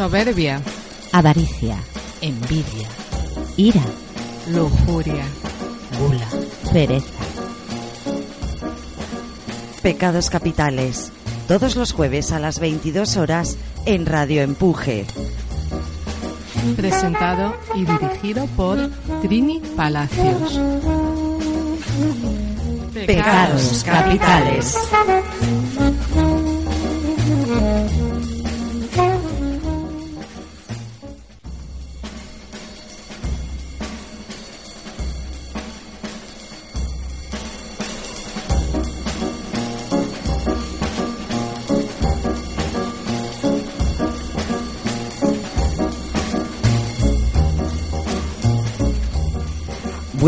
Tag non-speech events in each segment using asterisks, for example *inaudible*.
soberbia, avaricia, envidia, ira, lujuria, gula, pereza. Pecados capitales. Todos los jueves a las 22 horas en Radio Empuje. presentado y dirigido por Trini Palacios. Pecados capitales.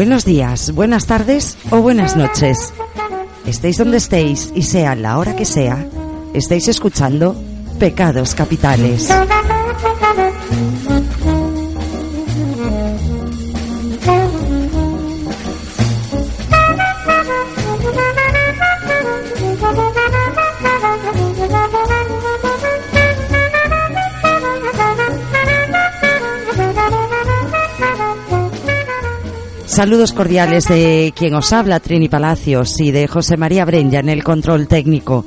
Buenos días, buenas tardes o buenas noches. Estéis donde estéis y sea la hora que sea, estáis escuchando Pecados Capitales. Saludos cordiales de quien os habla, Trini Palacios, y de José María Brenya en el control técnico,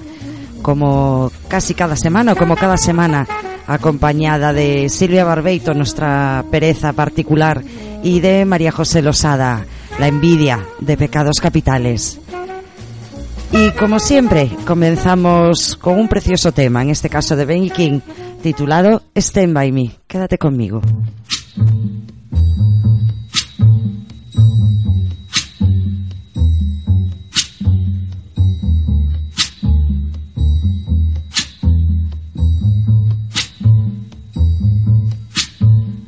como casi cada semana o como cada semana, acompañada de Silvia Barbeito, nuestra pereza particular, y de María José Losada, la envidia de pecados capitales. Y como siempre, comenzamos con un precioso tema, en este caso de Benny King, titulado Stand By Me. Quédate conmigo.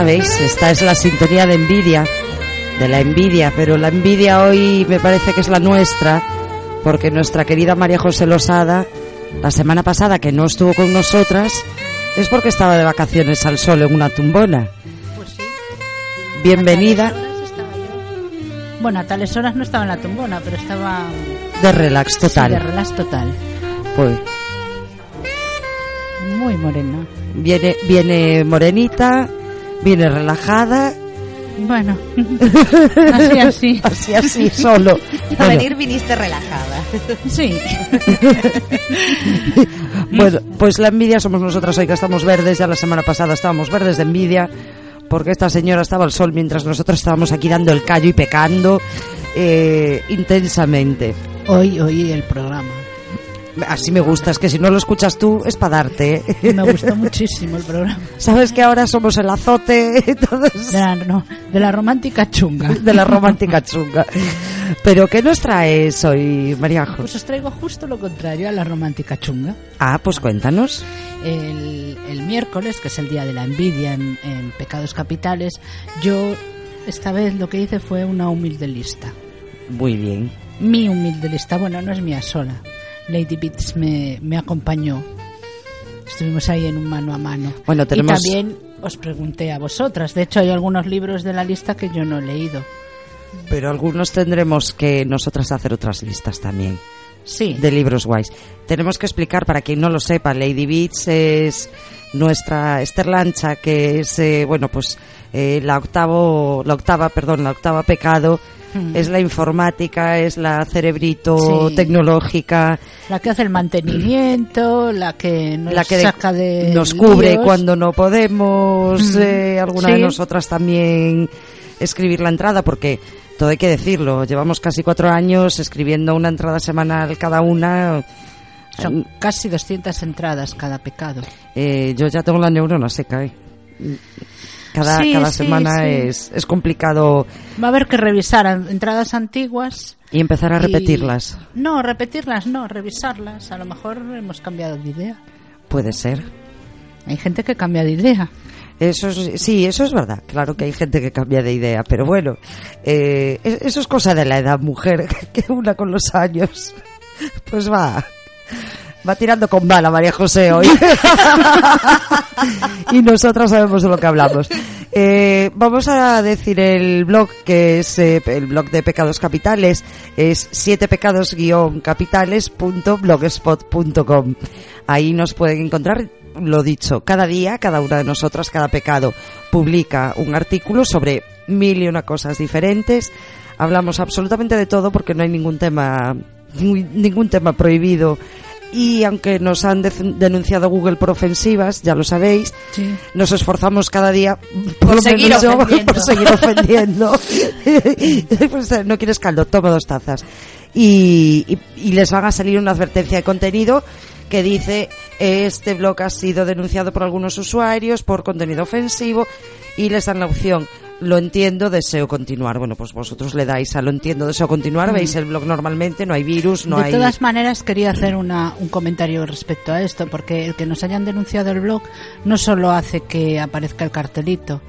sabéis, esta es la sintonía de envidia de la envidia, pero la envidia hoy me parece que es la nuestra, porque nuestra querida María José Losada, la semana pasada que no estuvo con nosotras, es porque estaba de vacaciones al sol en una tumbona. Pues sí. Bienvenida. Bueno, a tales horas no estaba en la tumbona, pero estaba de relax sí, total. de relax total. Pues Muy morena. viene, viene morenita, viene relajada, Bueno, *laughs* así, así. así, así, solo. A Bueno, venir viniste relajada. Sí. *laughs* Bueno, pues la envidia somos nosotras hoy que estamos verdes. Ya la semana pasada estábamos verdes de envidia porque esta señora estaba al sol mientras nosotros estábamos aquí dando el callo y pecando eh, intensamente. Hoy oí el programa. Así me gusta, es que si no lo escuchas tú es para darte. ¿eh? *laughs* Me gustó muchísimo el programa. Sabes que ahora somos el azote *laughs* entonces, De la, no, de la romántica chunga. de la romántica chunga. Pero ¿qué nos traes hoy, Mariajo? Pues os traigo justo lo contrario a la romántica chunga. Ah, pues cuéntanos. El, el miércoles, que es el día de la envidia en, en Pecados Capitales, yo esta vez lo que hice fue una humilde lista. Muy bien. Mi humilde lista, bueno, no es mía sola. Lady Beats me, me acompañó. Estuvimos ahí en un mano a mano. Bueno, tenemos- Y también os pregunté a vosotras. De hecho, hay algunos libros de la lista que yo no he leído. Pero algunos tendremos que nosotras hacer otras listas también. Sí. de libros guays. Tenemos que explicar, para quien no lo sepa, Lady Beats es nuestra Esther Lancha, que es, eh, bueno, pues eh, la octavo, la octava, perdón, la octava pecado. Mm. Es la informática, es la cerebrito Sí. tecnológica, La que hace el mantenimiento, la que nos la que de- saca de nos cubre líos. cuando no podemos, Mm. eh, alguna Sí. de nosotras también escribir la entrada, porque todo hay que decirlo, llevamos casi cuatro años escribiendo una entrada semanal cada una. Son casi 200 entradas cada pecado. Eh, yo ya tengo la neurona seca. ¿eh? Cada, Sí, cada sí, semana sí. Es, es complicado Va a haber que revisar entradas antiguas. y empezar a y- repetirlas. No, repetirlas no, revisarlas. A lo mejor hemos cambiado de idea. Puede ser. Hay gente que cambia de idea. Eso es- sí, eso es verdad. Claro que hay gente que cambia de idea, pero bueno, eh, es- eso es cosa de la edad, mujer, *laughs* que una con los años, pues va, va tirando con bala María José hoy. *laughs* y nosotras sabemos de lo que hablamos. Eh, vamos a decir el blog, que es eh, el blog de pecados capitales, es siete pecados capitales.blogspot.com. Ahí nos pueden encontrar lo dicho, cada día, cada una de nosotras, cada pecado, publica un artículo sobre mil y una cosas diferentes. Hablamos absolutamente de todo porque no hay ningún tema, ningún tema prohibido. Y aunque nos han de- denunciado Google por ofensivas, ya lo sabéis, Sí. nos esforzamos cada día Por lo seguir menos yo, *laughs* ofendiendo. por seguir ofendiendo. *laughs* Pues, eh, no quieres caldo, toma dos tazas. Y, y- y les van a salir una advertencia de contenido que dice este blog ha sido denunciado por algunos usuarios por contenido ofensivo y les dan la opción lo entiendo, deseo continuar. Bueno, pues vosotros le dais a lo entiendo, deseo continuar, veis el blog normalmente, no hay virus, no Mm. de hay... todas maneras, quería hacer una, un comentario respecto a esto, porque el que nos hayan denunciado el blog no solo hace que aparezca el cartelito,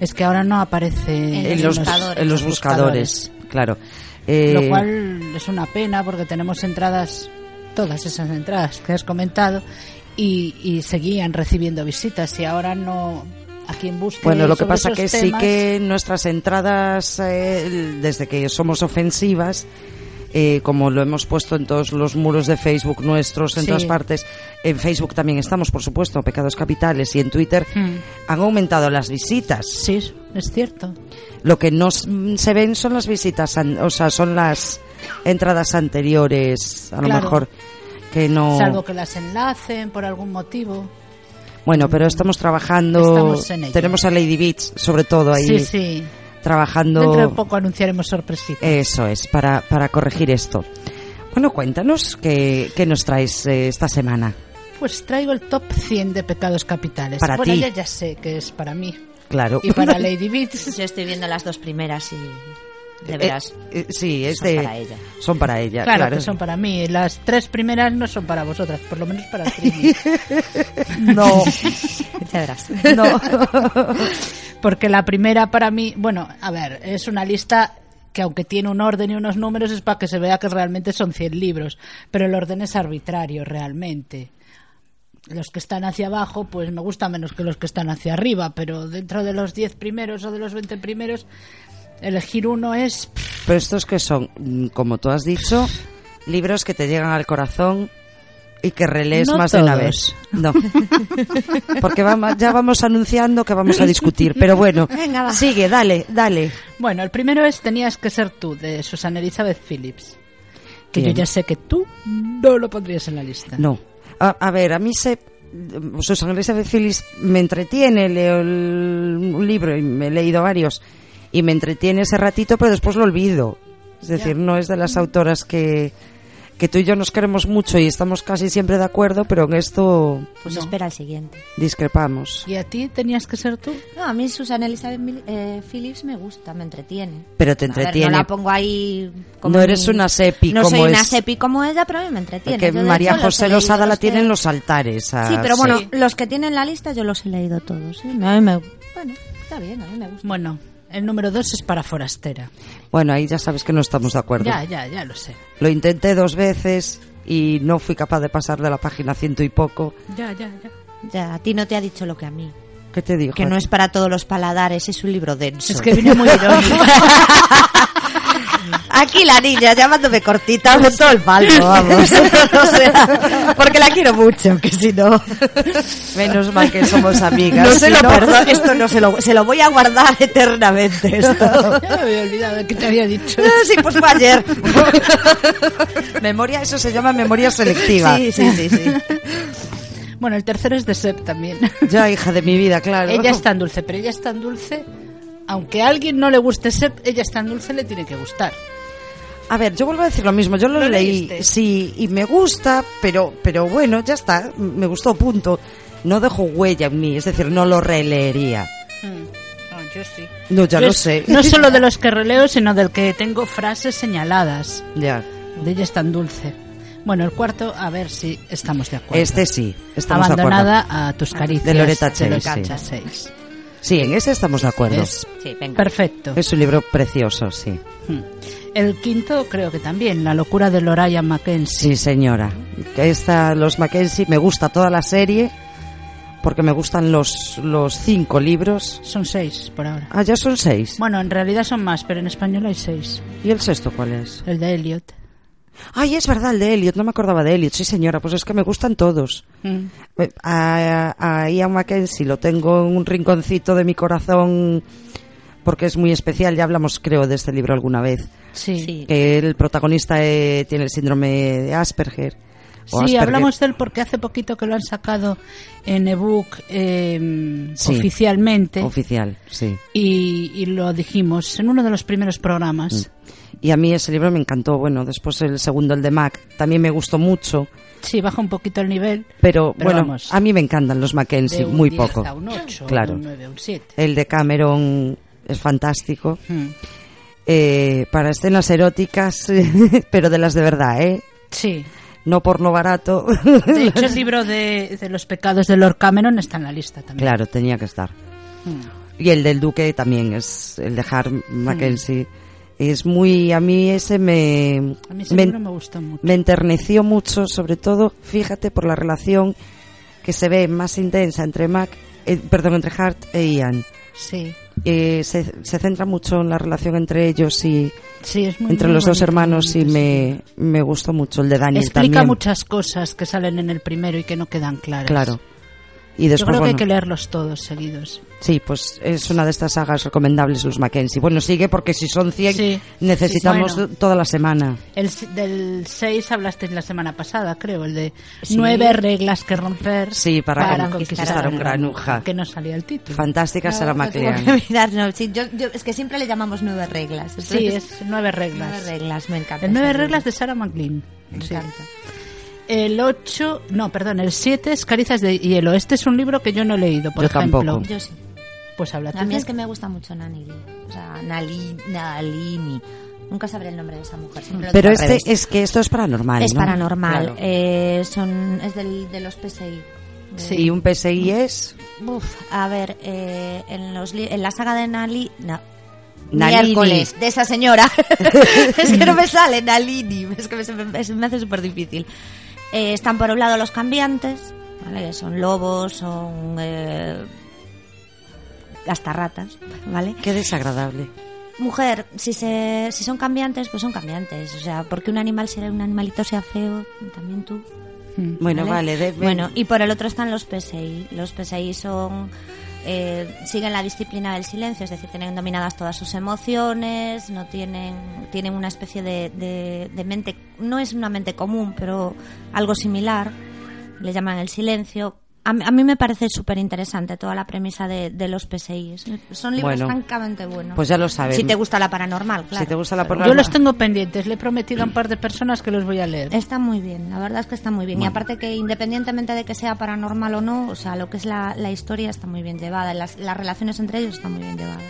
es que ahora no aparece en los, buscadores. en los buscadores, claro. Eh, Lo cual es una pena porque tenemos entradas, todas esas entradas que has comentado, y, y seguían recibiendo visitas y ahora no. A quien busque. Bueno, lo que pasa que sí que nuestras entradas, eh, desde que somos ofensivas, eh, como lo hemos puesto en todos los muros de Facebook nuestros, en Sí. todas partes, en Facebook también estamos, por supuesto, Pecados Capitales, y en Twitter, Hmm. han aumentado las visitas. Sí, es cierto. Lo que no mm, se ven son las visitas, o sea, son las entradas anteriores, a lo mejor que no... Salvo que las enlacen por algún motivo. Bueno, pero estamos trabajando, Estamos en ello. tenemos a Lady Beats, sobre todo ahí, Sí, sí. trabajando... Dentro de poco anunciaremos sorpresitas. Eso es, para, para corregir esto. Bueno, cuéntanos qué, qué nos traes eh, esta semana. Pues traigo el top 100 de pecados capitales. Para bueno, ti. ya, ya sé que es para mí. Claro. Y para *laughs* Lady Beats. Yo estoy viendo las dos primeras y de Eh, veras eh, sí, es son de- para ella. Son para ella, Claro, claro. que son para mí. Las tres primeras no son para vosotras, por lo menos para *laughs* Trini. No, *laughs* Ya verás. no. *laughs* Porque la primera para mí, bueno, a ver, es una lista que aunque tiene un orden y unos números es para que se vea que realmente son 100 libros, pero el orden es arbitrario realmente. Los que están hacia abajo, pues me gusta menos que los que están hacia arriba, pero dentro de los 10 primeros o de los 20 primeros, elegir uno es... Pero estos que son, mm, como tú has dicho, libros que te llegan al corazón y que relees No más de una vez. No. *laughs* Porque vamos, ya vamos anunciando que vamos a discutir. Pero bueno, Venga, va. sigue, dale, dale. Bueno, el primero es Tenías que ser tú, de Susana Elizabeth Phillips. Que Bien. yo ya sé que tú no lo pondrías en la lista. No. A, a ver, a mí se... Susana Elizabeth Phillips me entretiene, leo el- un libro y me he leído varios y me entretiene ese ratito, pero después lo olvido. Es decir, no es de las autoras que, que tú y yo nos queremos mucho y estamos casi siempre de acuerdo, pero en esto Pues No. espera el siguiente. discrepamos. ¿Y a ti tenías que ser tú? No, a mí Susana Elizabeth Mil- eh, Phillips me gusta, me entretiene. Pero te A ver, entretiene. no la pongo ahí como No eres mi- una sepi No como soy una sepi como ella, pero a mí me entretiene. De María hecho, José Losada la tiene que- en los altares. a- Sí, pero bueno, sí. los que tienen la lista yo los he leído todos. ¿eh? A mí me... Bueno, está bien, a mí me gusta. Bueno, el número dos es para Forastera. Bueno, ahí ya sabes que no estamos de acuerdo. Ya, ya, ya lo sé. Lo intenté dos veces y no fui capaz de pasar de la página ciento y poco. Ya, ya, ya. Ya, a ti no te ha dicho lo que a mí. ¿Qué te digo? Que no es para todos los paladares, es un libro denso. Es que viene muy *laughs* irónico. Aquí la niña llamándome cortita con todo el palo, vamos. *laughs* *laughs* O sea, porque la quiero mucho, que si no... Menos mal que somos amigas. No se si lo esto no se lo, se lo voy a guardar eternamente. Esto. *laughs* ya me había olvidado que te había dicho. Sí, pues fue ayer. Memoria, eso se llama memoria selectiva. Sí, sí, sí, sí. Bueno, el tercero es de Sep también. Ya, hija de mi vida, claro. Ella es tan dulce, pero ella es tan dulce. Aunque a alguien no le guste Sep, ella es tan dulce, le tiene que gustar. A ver, yo vuelvo a decir lo mismo. Yo lo, ¿Lo leí, leíste? sí, y me gusta, pero, pero bueno, ya está. Me gustó, punto. No dejó huella en mí, es decir, no lo releería. No, yo sí. No, ya Yo lo sé. No solo de *laughs* los que releo, sino del que tengo frases señaladas. Ya. De ella es tan dulce. Bueno, el cuarto, a ver si estamos de acuerdo. Este sí, estamos de Abandonada acuerdo. a tus caricias. De Loretta de Chase, Loretta sí. En ese estamos de acuerdo. Es Sí, venga. perfecto. Es un libro precioso, sí. Hmm. El quinto creo que también, La locura de Loraya Mackenzie. Sí, señora. Que Esta, los Mackenzie, me gusta toda la serie porque me gustan los, los cinco libros. Son seis por ahora. Ah, ya son seis. Bueno, en realidad son más, pero en español hay seis. ¿Y el sexto cuál es? El de Elliot. Ay, es verdad, el de Elliot. No me acordaba de Elliot. Sí, señora, pues es que me gustan todos. Mm. Eh, A, a Ian Mackenzie lo tengo en un rinconcito de mi corazón porque es muy especial. Ya hablamos, creo, de este libro alguna vez. Sí. Sí. Que el protagonista eh, tiene el síndrome de Asperger. Sí, Asperger. hablamos de él porque hace poquito que lo han sacado en ebook eh, Sí. oficialmente Oficial, sí. y, y lo dijimos en uno de los primeros programas. Mm. Y a mí ese libro me encantó. Bueno, después el segundo, el de Mac, también me gustó mucho. Sí, baja un poquito el nivel. Pero, Pero bueno, vamos. a mí me encantan los Mackenzie, muy 10 poco. a un 8, Claro. un 9, un 7. El de Cameron es fantástico. Mm. Eh, para escenas eróticas, *laughs* pero de las de verdad, ¿eh? Sí. No porno barato. De hecho, el *laughs* libro de, de los pecados de Lord Cameron está en la lista también. claro, tenía que estar. Mm. Y el del Duque también es el de Harm Mackenzie. Es muy, a mí ese me, A mí me, me gusta mucho. me enterneció mucho, sobre todo, fíjate, por la relación que se ve más intensa entre Mac, eh, perdón, entre Hart e Ian. Sí. Eh, se, se centra mucho en la relación entre ellos y Sí, es muy entre muy los dos hermanos y me, me gustó mucho el de. Daniel Explica también. muchas cosas que salen en el primero y que no quedan claras. Claro. Y Yo después, creo que hay bueno, que leerlos todos seguidos. sí, pues es una de estas sagas recomendables, los Mackenzie. Bueno, sigue porque si son 100 Sí. necesitamos Sí, bueno. toda la semana. El, del 6 hablasteis la semana pasada, creo, el de Sí. nueve reglas que romper Sí, para conquistar a una granuja. Que no salía el título. Fantástica Sarah No, tengo McLean. *laughs* no, sí, yo, yo- es que siempre le llamamos nueve reglas. Sí, es nueve reglas. Nueve reglas, me encanta. El nueve reglas de Sarah McLean. Me Sí. encanta. El 8, no, perdón, el 7 es Carizas de Hielo. Este es un libro que yo no he leído, por Yo ejemplo. tampoco. Yo sí. Pues habla A mí es que me gusta mucho Nani Lee. O sea, Nali, Nalini. Nunca sabré el nombre de esa mujer. Pero este es que esto es paranormal, es ¿no? paranormal. Claro. Eh, son, es del, de los PSI. Sí. ¿Y un PSI es? Uf, a ver, eh, en, los li- en la saga de Nali... na- Nalini. Miércoles, de esa señora. *laughs* es que no me *laughs* sale, Nalini. Es que me, se me- se me hace súper difícil. Eh, están por un lado los cambiantes, ¿vale? Que son lobos, son... Eh, gastarratas, ¿vale? Qué desagradable. Mujer, si, se, si son cambiantes, pues son cambiantes. O sea, porque un animal, si un animalito sea feo, también tú. Bueno, vale. de- Bueno, y por el otro están los PSI. Los PSI son eh, siguen la disciplina del silencio, es decir, tienen dominadas todas sus emociones, no tienen tienen una especie de, de- de mente, no es una mente común, pero algo similar. Le llaman el silencio. A, mí- a mí me parece súper interesante toda la premisa de, de los PSI. Son libros Bueno, francamente buenos. pues ya lo saben. Si te gusta la paranormal, claro. Si te gusta la Pero- Yo paranormal. los tengo pendientes, le he prometido a un par de personas que los voy a leer. Está muy bien, la verdad es que está muy bien. Y aparte que independientemente de que sea paranormal o no, o sea, lo que es la, la historia está muy bien llevada, las, las relaciones entre ellos están muy bien llevadas.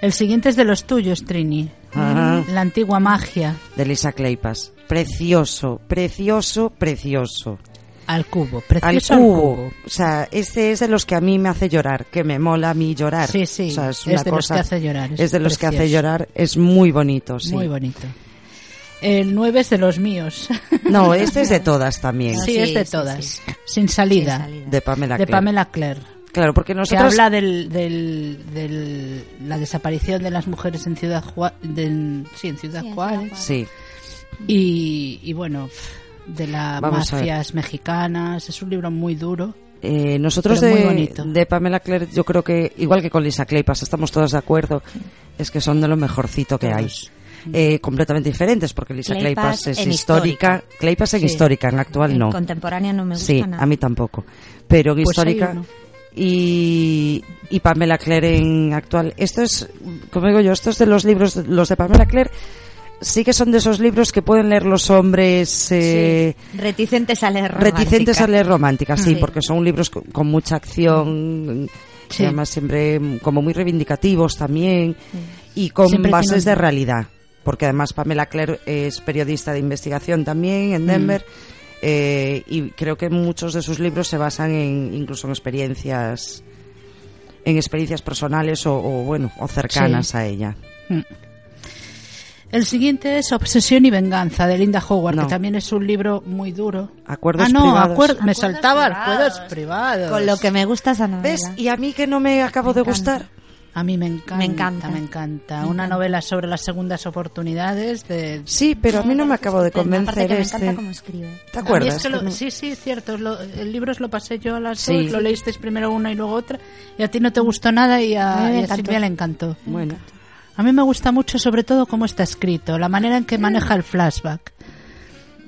El siguiente es de los tuyos, Trini. Ajá. La antigua magia. de Lisa Claypas. Precioso, precioso, precioso. Al cubo. Al Precioso cubo. O sea, este es de los que a mí me hace llorar, que me mola a mí llorar. Sí, sí, O sea, es, de los que hace llorar, es Es, de los que hace llorar. Es muy bonito, sí. Muy bonito. El 9 es de los míos. *laughs* No, este es de todas también. sí, sí, es de sí, todas. sí. Sin salida. Sin salida. De Pamela De Clare. Pamela Clare. Claro, porque Que nosotros... habla del, del, del- la desaparición de las mujeres en Ciudad Juárez. sí, en Ciudad Juárez. Sí, Y, y bueno, de las mafias mexicanas. Es un libro muy duro. Eh, nosotros de, de Pamela Clare, yo creo que, igual que con Lisa Claypas, estamos todos de acuerdo, es que son de lo mejorcito que hay. Eh, completamente diferentes, porque Lisa Claypas Claypas es en histórica. histórica. Claypas en Sí. histórica, en actual En no. contemporánea no me gusta Sí, nada. a mí tampoco. Pero en Pues histórica y, y Pamela Clare en actual. Esto es, como digo yo, estos de los libros, los de Pamela Clare, sí que son de esos libros que pueden leer los hombres eh, Sí, reticentes a leer reticentes romántica. a leer románticas, sí, Sí. porque son libros con, con mucha acción, Sí. y además siempre mm, como muy reivindicativos también y con Siempre bases de realidad, porque además Pamela Clare es periodista de investigación también en Denver. eh, y creo que muchos de sus libros se basan en incluso en experiencias en experiencias personales o, o, bueno o cercanas a ella Mm. El siguiente es Obsesión y Venganza de Linda Howard, No. que también es un libro muy duro. Acuerdos ah, no, privados. acuer- me saltaba privados. acuerdos privados. Con lo que me gusta esa novela. ves y a mí que no me acabo de gustar A mí me encanta, Me encanta. me encanta. Me Una novela sobre las segundas oportunidades de... sí pero a mí no me acabo de convencer que me este encanta cómo escribe. ¿te acuerdas? es que lo- sí, sí, es cierto. lo- el libro os lo pasé yo a las Sí. dos, lo leísteis primero una y luego otra, y a ti no te gustó nada y A. Silvia le encantó. bueno A mí me gusta mucho sobre todo cómo está escrito, la manera en que maneja el flashback.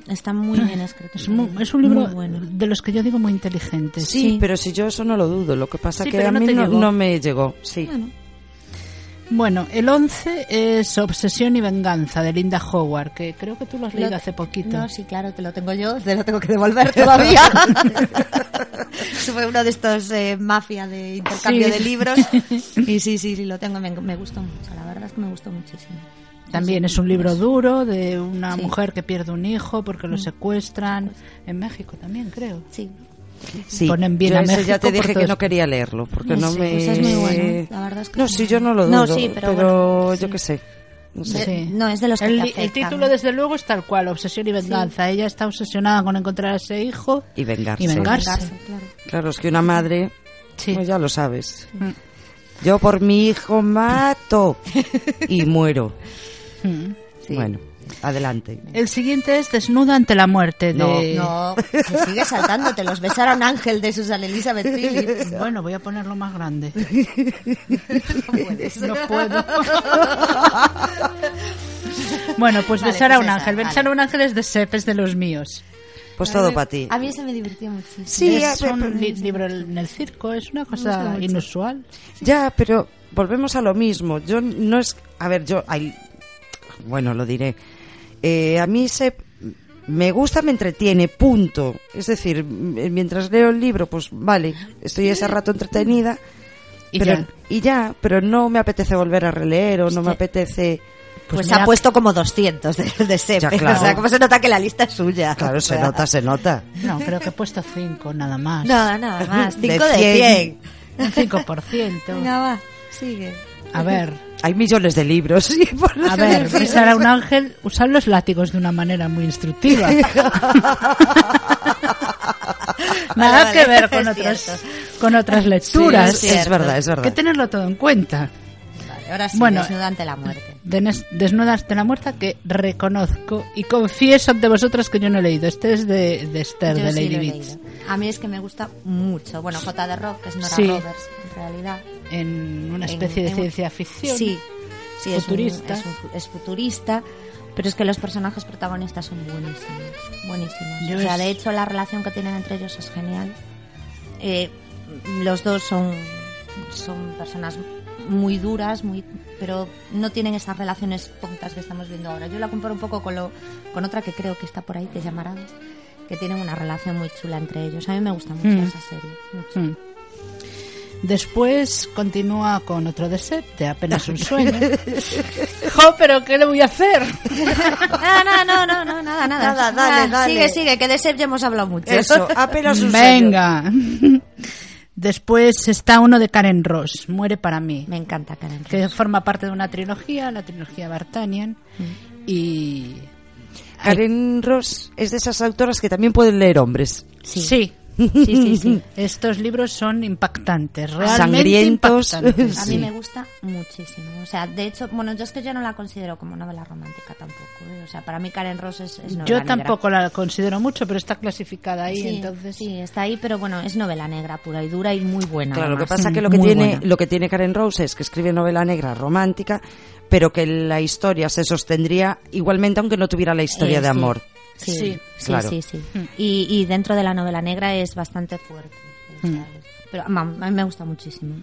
Está muy bien escrito. Es, mu- es un libro Muy bueno. de los que yo digo muy inteligente. Sí, Sí. pero si yo eso no lo dudo. Lo que pasa Sí, que a no mí no, me llegó. Sí. Bueno, Bueno, el 11 es Obsesión y Venganza de Linda Howard, que creo que tú lo has leído Lo- hace poquito. No, sí, claro, te lo tengo yo, te lo tengo que devolver todavía. *laughs* Fue uno de estos eh, mafia de intercambio Sí. de libros. *laughs* Y sí, sí, sí, lo tengo, me, me gustó mucho, la verdad es que me gustó muchísimo. También es un libro duro de una Sí. mujer que pierde un hijo porque lo secuestran. En México también, creo. Sí, Sí. Ponen bien yo a ese ya México te dije que no quería leerlo porque no Sí, me. pues es muy bueno, la verdad es que no, sí, yo no lo dudo. No, sí, pero pero bueno, yo sí. qué sé. No sé. Sí. No, es de los que El, te el título, desde luego, es tal cual, Obsesión y Venganza. Ella está obsesionada con encontrar a ese hijo. Y vengarse. Y vengarse. Vengarse, claro. Claro, es que una madre. Sí. Pues ya lo sabes. Mm. Yo por mi hijo mato y muero. Mm. Bueno, adelante. El siguiente es Desnuda ante la muerte de... No, que sigue saltándote. Los besar a un ángel de Susan Elizabeth Phillips. *laughs* Bueno, voy a ponerlo más grande. *laughs* No puedes. No puedo. *laughs* bueno, pues Vale, besar a pues un esa, ángel. vale. Besar a un ángel es de Sep, es de los míos. Pues todo para ti. A mí ese me divirtió muchísimo. Sí, es un li- libro en el circo, es una cosa inusual. Ya, pero volvemos a lo mismo. Yo no es. A ver, yo. hay- bueno, lo diré. Eh, a mí se. Me gusta, me entretiene, punto. Es decir, mientras leo el libro, pues vale, estoy ese rato entretenida. Y pero, ya. y ya, pero no me apetece volver a releer o no me apetece. Pues, se mira- ha puesto como 200 de, de Sepe. Ya, claro. O sea, como se nota que la lista es suya. Claro, O se nota, se nota. No, creo que he puesto 5 nada más. No, nada más. *laughs* De 5 de 100. 100. Un 5%. Venga, va. Sigue. A ver, Hay millones de libros. *laughs* por- a ver, besar a un ángel, usar los látigos de una manera muy instructiva. *laughs* Nada Vale, que ver con es otras, con otras lecturas. Sí, es cierto. verdad, es Hay que verdad. tenerlo todo en cuenta. Ahora sí, Bueno. desnuda ante la muerte. Des- Desnudas de la muerta que reconozco y confieso ante vosotras que yo no he leído. Este es de, de Esther, Yo de sí Lady he Beats. A mí es que me gusta mucho. Bueno, J. de Rock, que es Nora Sí. Roberts, en realidad. En una En- especie de en- ciencia ficción. Sí, sí es, un- Futurista. es, un es futurista, pero es que los personajes protagonistas son buenísimos, buenísimos. Yo o sea, es- de hecho la relación que tienen entre ellos es genial. Eh, los dos son son personas muy duras, muy pero no tienen esas relaciones tontas que estamos viendo ahora. Yo la comparo un poco con lo con otra que creo que está por ahí, que es Llamaradas, que tienen una relación muy chula entre ellos. A mí me gusta mucho Mm. esa serie, mucho. Mm. Después continúa con otro de apenas un sueño. *laughs* ¡Jo, pero qué le voy a hacer! No, no, no, no, no, nada, nada. Nada, dale, Ah, dale. Sigue, sigue, que de ya hemos hablado mucho. Eso, apenas un sueño. Venga. Después está uno de Karen Ross, Muere para mí, Me encanta Karen. que forma parte de una trilogía, la trilogía Bartanian. Y. Karen Ross es de esas autoras que también pueden leer hombres. Sí. Sí. Sí, sí, sí. *laughs* Estos libros son impactantes, realmente Sangrientos. impactantes. *laughs* A mí Sí. me gusta muchísimo. O sea, de hecho, bueno, yo es que yo no la considero como novela romántica tampoco. ¿eh? O sea, para mí Karen Ross es, es novela Yo negra. tampoco la considero mucho, pero está clasificada ahí, Sí, entonces. sí, está ahí, pero bueno, es novela negra pura y dura y muy buena. Claro, lo que pasa que lo que Muy tiene buena. lo que tiene Karen Rose es que escribe novela negra romántica, pero que la historia se sostendría igualmente aunque no tuviera la historia Eh, de sí. amor. Sí, Sí, sí, claro. sí, sí. Y, y dentro de la novela negra es bastante fuerte. sea, Pero a mí me gusta muchísimo.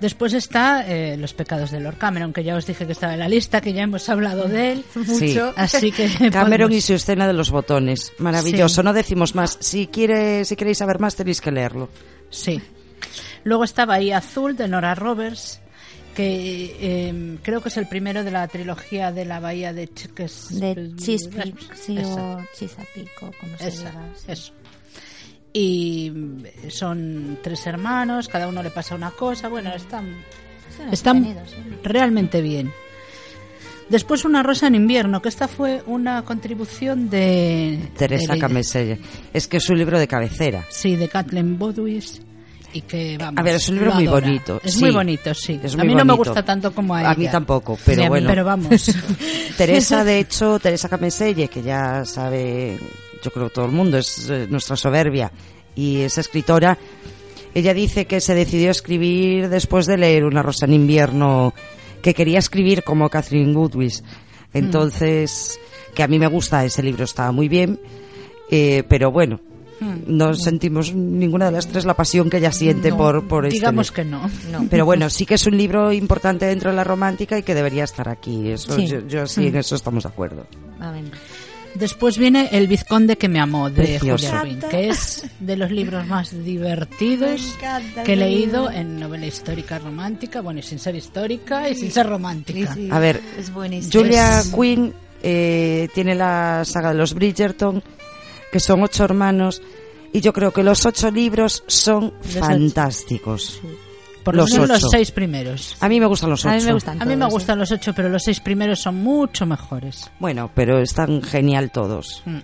Después está eh, Los pecados de Lord Cameron, que ya os dije que estaba en la lista, que ya hemos hablado de él mucho. Sí. *laughs* Así que. *laughs* Cameron podemos- y su escena de los botones. Maravilloso, Sí. no decimos más. Si quiere, si queréis saber más tenéis que leerlo. Sí. Luego está Bahía Azul, de Nora Roberts, que eh, creo que es el primero de la trilogía de la Bahía de Ch- que es- De Chesapeake, sí, Esa. o Chesapeake, o como se Esa, diga. sí. eso. Y son tres hermanos, cada uno le pasa una cosa. Bueno, están, están sí. realmente bien. Después Una rosa en invierno, que esta fue una contribución de... Teresa Cameselle. Es que es su libro de cabecera. Sí, de Kathleen Bodwis. Y que, vamos, A ver, es un libro muy adora. bonito. Es sí. muy bonito, sí. Es a mí no me gusta tanto como a ella. A mí tampoco, pero bueno. Pero vamos. *laughs* Teresa, *laughs* de hecho, Teresa Cameselle, que ya sabe, yo creo que todo el mundo, es eh, nuestra soberbia y es escritora, ella dice que se decidió a escribir después de leer Una rosa en invierno, que quería escribir como Catherine Goodwis. Entonces, que a mí me gusta, ese libro está muy bien, eh, pero bueno, no sentimos ninguna de las tres la pasión que ella siente No, por, por este Digamos que no. No. Pero bueno, sí que es un libro importante dentro de la romántica y que debería estar aquí. Eso, Sí. yo, yo sí, en eso estamos de acuerdo. A ver. Después viene El Vizconde que me amó, de Precioso. Julia Ruin, que es de los libros más divertidos que he leído en novela histórica romántica, bueno, y sin ser histórica y sin ser romántica. A ver, Es buenísimo. Julia Quinn eh, tiene la saga de los Bridgerton, que son ocho hermanos, y yo creo que los ocho libros son ocho. fantásticos. Por lo los menos los ocho. seis primeros. A mí me gustan los ocho. A mí me gustan A mí me gustan los ocho, pero los seis primeros son mucho mejores. Bueno, pero están genial todos. Mm.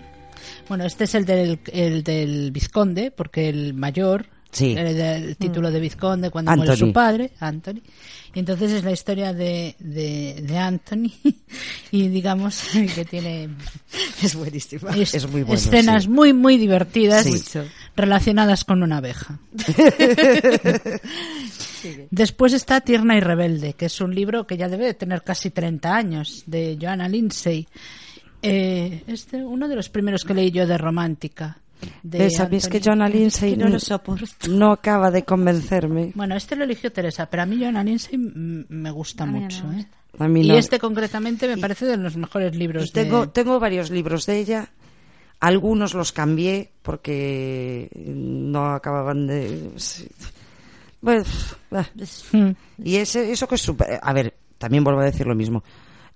Bueno, este es el del, el del Vizconde, porque el mayor Sí. hereda el título de Vizconde cuando muere su padre, Anthony. Y entonces es la historia de, de, de Anthony *laughs* y digamos *laughs* que tiene *laughs* Es buenísimo. es- Es muy bueno, escenas sí. muy, muy divertidas Sí. relacionadas con una abeja. Después está Tierna y Rebelde, que es un libro que ya debe de tener casi 30 años, de Joanna Lindsay. Eh, es de- uno de los primeros que leí yo de romántica. De que. Joanna Lindsay no lo soporto. no acaba de convencerme. Bueno, este lo eligió Teresa, pero a mí Joanna Lindsay me gusta A mí no me mucho. gusta. ¿eh? A mí Y no. este concretamente me parece de los mejores libros Y tengo, de... tengo varios libros de ella. Algunos los cambié porque no acababan de. Bueno. Mm. y ese, eso que es súper. A ver, también vuelvo a decir lo mismo.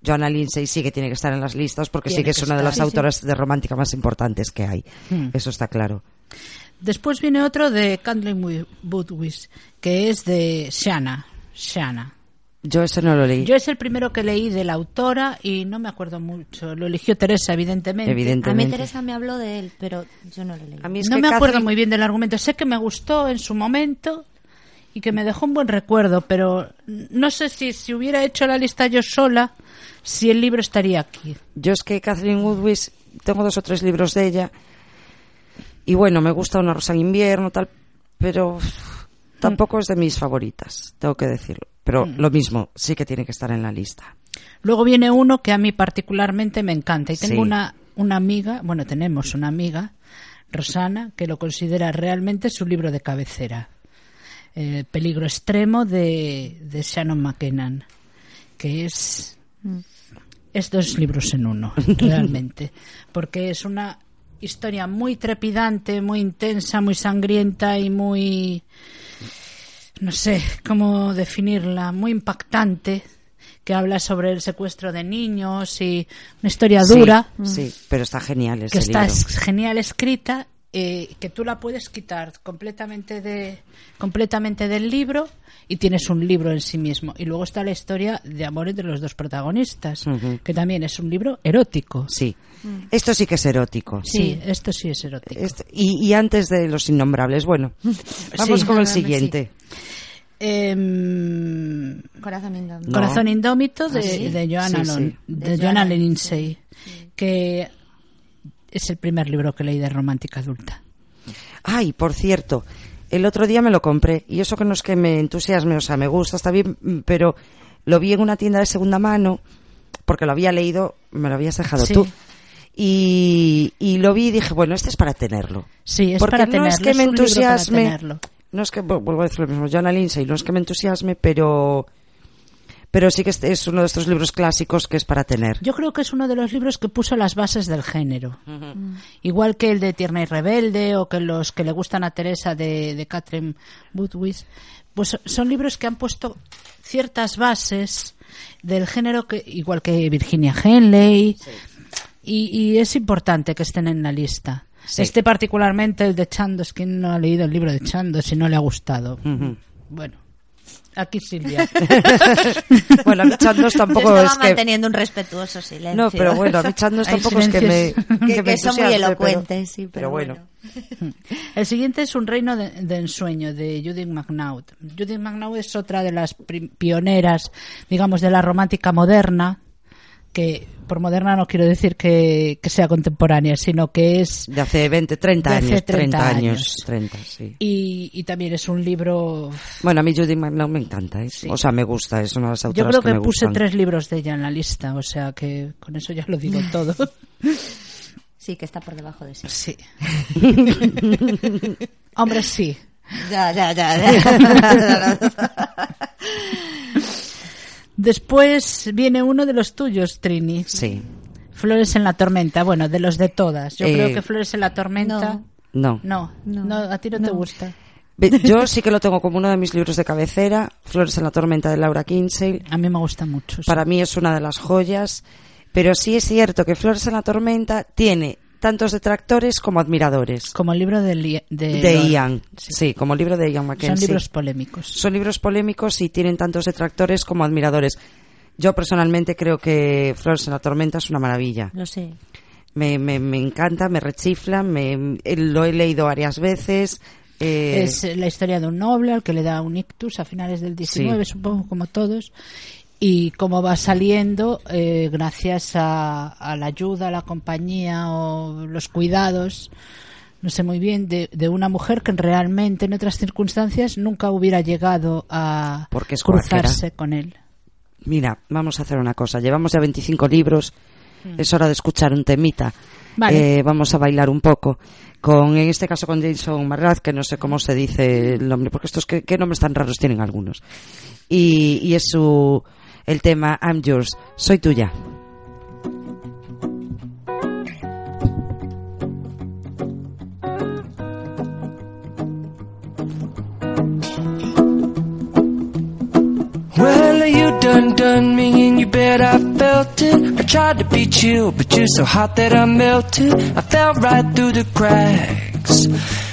Joanna Lindsay sí que tiene que estar en las listas porque sí que es que una de las Sí, sí. autoras de romántica más importantes que hay. Hmm. Eso está claro. Después viene otro de Candling Budwis, que es de Shanna. Shanna. Yo ese no lo leí. Yo es el primero que leí de la autora y no me acuerdo mucho. Lo eligió Teresa, evidentemente. A mí Evidentemente. Teresa me habló de él, pero yo no lo leí. A mí es no que me acuerdo muy bien del argumento. Sé que me gustó en su momento y que me dejó un buen recuerdo, pero no sé si, si hubiera hecho la lista yo sola, si el libro estaría aquí. Yo es que Catherine Woodwis, tengo dos o tres libros de ella. Y bueno, me gusta Una rosa en invierno, tal, pero tampoco es de mis favoritas, tengo que decirlo. Pero lo mismo, sí que tiene que estar en la lista. Luego viene uno que a mí particularmente me encanta. Y tengo Sí. una, una amiga, bueno, tenemos una amiga, Rosana, que lo considera realmente su libro de cabecera. Eh, Peligro extremo de, de Shannon McKennan, que es, es dos libros en uno, *laughs* realmente. Porque es una historia muy trepidante, muy intensa, muy sangrienta y muy no sé cómo definirla, muy impactante, que habla sobre el secuestro de niños y una historia dura, Sí, pero está genial ese que está libro. genial escrita, eh, que tú la puedes quitar completamente, de, completamente del libro y tienes un libro en sí mismo. Y luego está la historia de amor entre los dos protagonistas, que también es un libro erótico. Sí. Esto sí que es erótico. Sí, esto sí es erótico. Y, y antes de Los Innombrables, bueno, *laughs* vamos Sí. con el Sí. siguiente. Em, Corazón indómito. No. Corazón Indómito de, ¿Ah, sí? de Joanna, Sí, Lon- sí. de De Joanna Joanna Lindsay, que es el primer libro que leí de romántica adulta. Ay, por cierto, el otro día me lo compré y eso que no es que me entusiasme, o sea, me gusta, está bien, mm, pero lo vi en una tienda de segunda mano porque lo había leído, me lo habías dejado Sí. tú. Y, y lo vi y dije, bueno, este es para tenerlo. Sí, es porque para no tenerlo. es que me entusiasme, no es que, vu- vuelvo a decir lo mismo, Joanna Lindsay, no es que me entusiasme, pero, pero sí que este es uno de estos libros clásicos que es para tener. Yo creo que es uno de los libros que puso las bases del género. Igual que el de Tierna y Rebelde o que los que le gustan a Teresa de, de Catherine Woodwis. Pues son libros que han puesto ciertas bases del género, que igual que Virginia Henley. Y, y es importante que estén en la lista. Sí. Este particularmente, el de Chandos. ¿Quién no ha leído el libro de Chandos y no le ha gustado? Bueno, aquí Silvia. *laughs* bueno, a mí Chandos Yo tampoco estaba es que... manteniendo un respetuoso silencio. No, pero bueno, a mí Chandos tampoco es que me. *laughs* Que- me que son muy entusiasme, pero- elocuentes, sí, pero bueno. *laughs* El siguiente es Un reino de, de ensueño de Judith MacNaught. Judith MacNaught es otra de las pioneras, digamos, de la romántica moderna, que por moderna no quiero decir que, que sea contemporánea, sino que es De hace 20, 30 De hace años, 30, 30 años, años. 30, sí. y, y también es un libro. Bueno, a mí Judy McNaught me encanta, ¿eh? Sí. o sea, me gusta, es una de las Yo autoras creo que, me puse gustan. tres libros de ella en la lista, o sea que con eso ya lo digo todo. *laughs* Sí, que está por debajo de sí. Sí. *laughs* Hombre, sí. Ya, ya, ya. ya. *laughs* Después viene uno de los tuyos, Trini. Sí, Flores en la tormenta, bueno, de los de todas. Yo Eh, creo que Flores en la tormenta. no. no. No, no, a ti no, te gusta. Yo sí que lo tengo como uno de mis libros de cabecera, Flores en la tormenta de Laura Kinsale. A mí me gusta mucho. sí. Para mí es una de las joyas, pero sí es cierto que Flores en la tormenta tiene tantos detractores como admiradores. Como el libro de, Li- de, De Ian, Sí. sí, como el libro de Ian Son Mackenzie. libros polémicos. Son libros polémicos y tienen tantos detractores como admiradores. Yo personalmente creo que Flores en la tormenta es una maravilla. Lo sé. Me, me, me encanta, me rechifla, me, lo he leído varias veces. eh, Es la historia de un noble al que le da un ictus a finales del 19, supongo, como todos. Y cómo va saliendo eh, gracias a, a la ayuda, a la compañía o los cuidados, no sé muy bien, de, de una mujer que realmente en otras circunstancias nunca hubiera llegado a Porque es cruzarse con él. Mira, vamos a hacer una cosa. Llevamos ya 25 libros. Es hora de escuchar un temita. Mm. Vale. Eh, vamos a bailar un poco. Con, en este caso con Jason Marraz, que no sé cómo se dice el nombre, porque estos qué, qué nombres tan raros tienen algunos. Y, y es su, el tema I'm Yours, soy tuya. Well, you done done me and you bet I felt it. I tried to be chill, but you're so hot that I melted. I fell right through the cracks.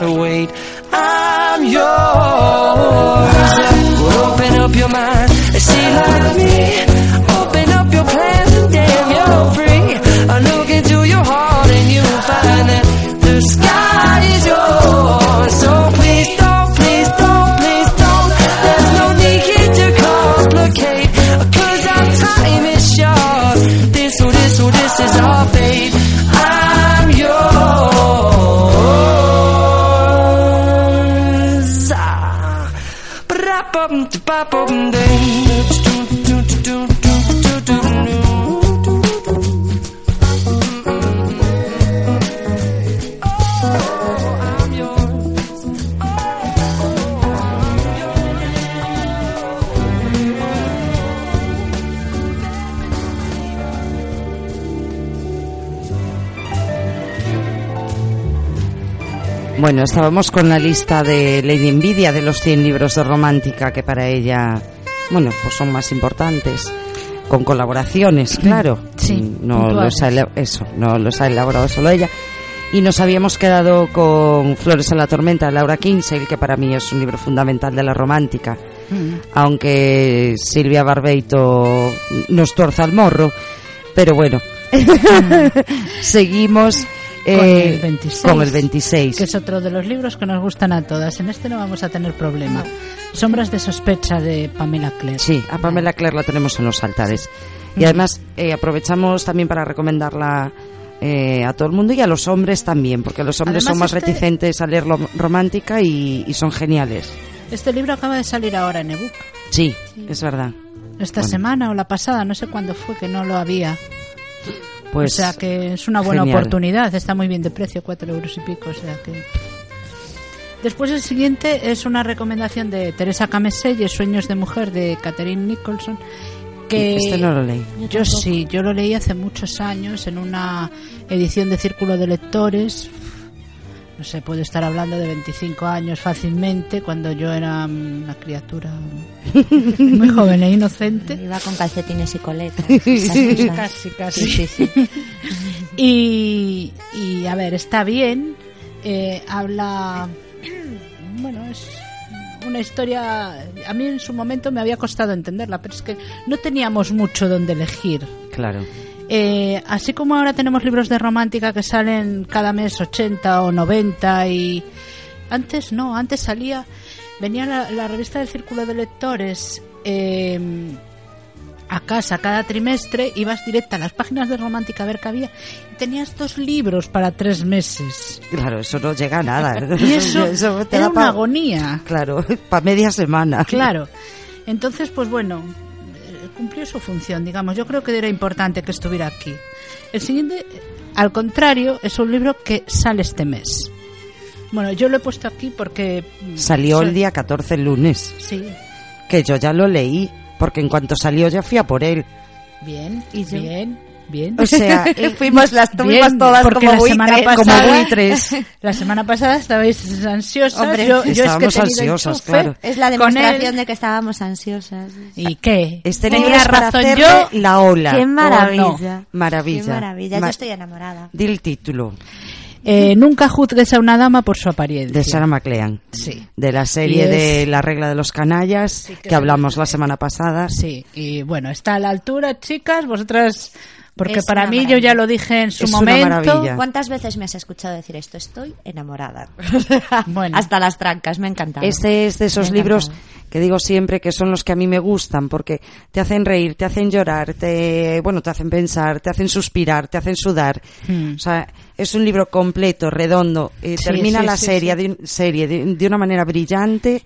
matter Bueno, estábamos con la lista de Lady Envidia de los 100 libros de romántica que para ella, bueno, pues son más importantes. Con colaboraciones, claro. Sí, no los ha, ela- eso, no los ha elaborado solo ella. Y nos habíamos quedado con Flores en la tormenta de Laura Kinsale, que para mí es un libro fundamental de la romántica. Mm. Aunque Silvia Barbeito nos torza el morro. Pero bueno, *laughs* seguimos Con eh, el 26. con el 26. Que es otro de los libros que nos gustan a todas. En este no vamos a tener problema. Sombras de sospecha de Pamela Clare. Sí, a Pamela Clare la tenemos en los altares. Y además eh, aprovechamos también para recomendarla eh, a todo el mundo y a los hombres también, porque los hombres Además, son más este- reticentes a leerlo romántica y, y son geniales. Este libro acaba de salir ahora en ebook. Sí, es verdad. Esta Bueno. semana o la pasada, no sé cuándo fue que no lo había. Pues o sea que es una buena genial. oportunidad. Está muy bien de precio, cuatro euros y pico. O sea que. Después el siguiente es una recomendación de Teresa Cameselle, Sueños de Mujer de Catherine Nicholson. Que Este no lo leí. Yo sí, yo lo leí hace muchos años en una edición de Círculo de Lectores. No sé, puedo estar hablando de 25 años fácilmente, cuando yo era mm, una criatura *laughs* muy joven e inocente. Iba con calcetines y coletas. *laughs* Casi, casi. Sí, sí, sí. *laughs* Y, y, a ver, está bien. eh, habla. *clears throat* Bueno, es una historia. A mí en su momento me había costado entenderla, pero es que no teníamos mucho donde elegir. Claro. Eh, así como ahora tenemos libros de romántica que salen cada mes 80 o 90 y antes no, antes salía, venía la, la revista del Círculo de Lectores eh, a casa cada trimestre, ibas directa a las páginas de romántica a ver qué había y tenías dos libros para tres meses. Claro, eso no llega a nada. *laughs* Y *laughs* eso, te era da una pa- agonía. Claro, *laughs* para media semana. Claro. Entonces, pues bueno, cumplió su función, digamos. Yo creo que era importante que estuviera aquí. El siguiente, al contrario, es un libro que sale este mes. Bueno, yo lo he puesto aquí porque... mm, Salió soy- el día 14, el lunes, Sí, que yo ya lo leí, porque en cuanto salió ya fui a por él. bien, ¿Y yo? bien, bien. O sea, *laughs* eh, Fuimos las Bien, porque la semana buitres. como pasada- buitres. *laughs* La semana pasada estabais ansiosas. Hombre, yo, yo es que he ansiosas, enchufe claro. Es la demostración de que estábamos ansiosas. ¿Y qué? Este Tenía razón yo. la ola. ¡Qué no? maravilla! Maravilla. ¡Qué maravilla! Ma- Yo estoy enamorada. Di el título, Eh, nunca juzgues a una dama por su apariencia. de Sarah McLean. Sí. De la serie es- de La regla de los canallas, que hablamos la semana pasada. Sí, y bueno, está a la altura, chicas, vosotras, porque Es para mí yo ya lo dije en su Es momento. ¿Cuántas veces me has escuchado decir esto? Estoy enamorada. *laughs* Bueno. Hasta las trancas, me ha encantado. Este es de esos libros que digo siempre que son los que a mí me gustan porque te hacen reír, te hacen llorar, te bueno, te hacen pensar, te hacen suspirar, te hacen sudar. Hmm. O sea, es un libro completo, redondo. eh, Sí, termina sí, la sí, serie, sí. De, serie de, de una manera brillante.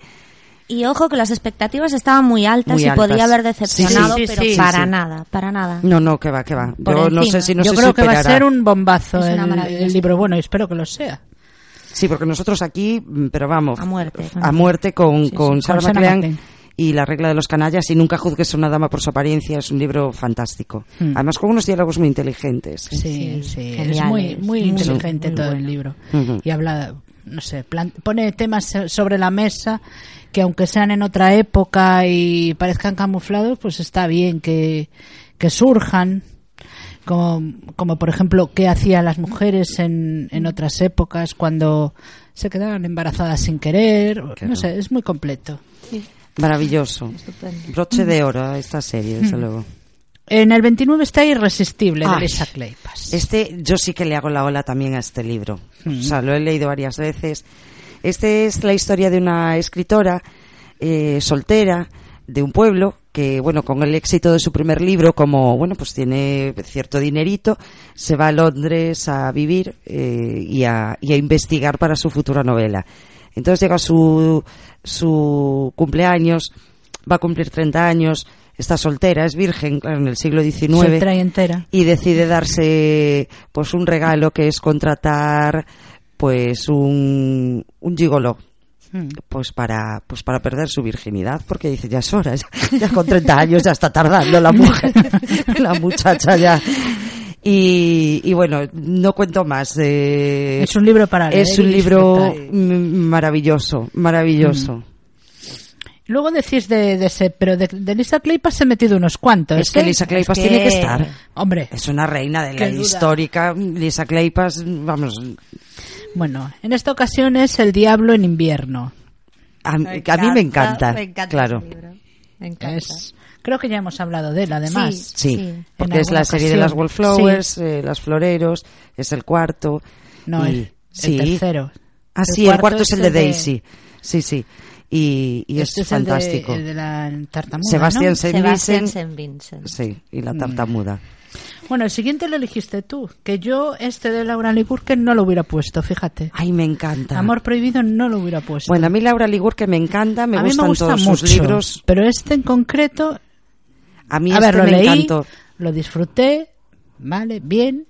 Y ojo que las expectativas estaban muy altas Muy y altas. podía haber decepcionado, Sí, sí, sí, pero sí, para sí. nada, para nada. No, no, que va, que va. Por Yo no encima. sé si no yo se creo que va a ser un bombazo el, el libro. Bueno, espero que lo sea. Sí, porque nosotros aquí, mm, pero vamos, A muerte. a muerte con, Sí, sí, con con Sarah Sarah McLean y La regla de los canallas y nunca juzgues a una dama por su apariencia. Es un libro fantástico. Hmm. Además con unos diálogos muy inteligentes. Sí, sí, Sí, es muy, muy inteligente muy todo el bueno. libro. Ujú. Y habla, no sé, pone temas so- sobre la mesa que aunque sean en otra época y parezcan camuflados, pues está bien que, que surjan. Como, como por ejemplo, qué hacían las mujeres en, en otras épocas cuando se quedaban embarazadas sin querer. Claro. No sé, es muy completo. Maravilloso. Broche de oro a esta serie, desde luego. En el 29 está Irresistible de Ay. Lisa Kleypas. Este, yo sí que le hago la ola también a este libro. O sea, lo he leído varias veces. Este es la historia de una escritora eh, soltera de un pueblo que, bueno, con el éxito de su primer libro, como, bueno, pues tiene cierto dinerito, se va a Londres a vivir eh, y, a, y a investigar para su futura novela. Entonces llega su, su cumpleaños, va a cumplir 30 años, está soltera, es virgen, claro, en el siglo XIX Soltera y entera. y decide darse pues un regalo que es contratar pues un, un gigoló Mm. pues para pues para perder su virginidad porque dice ya es hora ya, ya con 30 años ya está tardando la mujer *laughs* la muchacha ya. Y, y bueno no cuento más eh, Es un libro para leer es un libro maravilloso maravilloso Luego decís de, de ese, pero de, de Lisa Kleypas he metido unos cuantos. es que ¿eh? Lisa Kleypas que- tiene que estar Hombre, es una reina de la histórica Lisa Kleypas vamos bueno, en esta ocasión es El Diablo en invierno. a, a mí me encanta, claro ese libro. Me encanta. Es, creo que ya hemos hablado de él, además. Sí, Sí. porque En es la serie de las. Wallflowers, eh, las floreros, es el cuarto. No, y- el, el sí. tercero. Ah, El sí, el cuarto cuarto es es el de el de- Daisy. Sí, sí. Y, y Este es, es el de- fantástico. El de, la tartamuda, Sebastián ¿no? Saint Sebastián Vincent. Saint Vincent. Sí, y Mm. la tartamuda. Bueno, el siguiente lo elegiste tú, que yo este de Laura Ligurque no lo hubiera puesto, fíjate. Ay, me encanta. Amor prohibido no lo hubiera puesto. Bueno, a mí Laura Ligurque me encanta, me a mí gustan me gusta todos mucho, sus libros. pero este en concreto A mí a este ver, lo me leí, encantó. lo disfruté, vale, bien,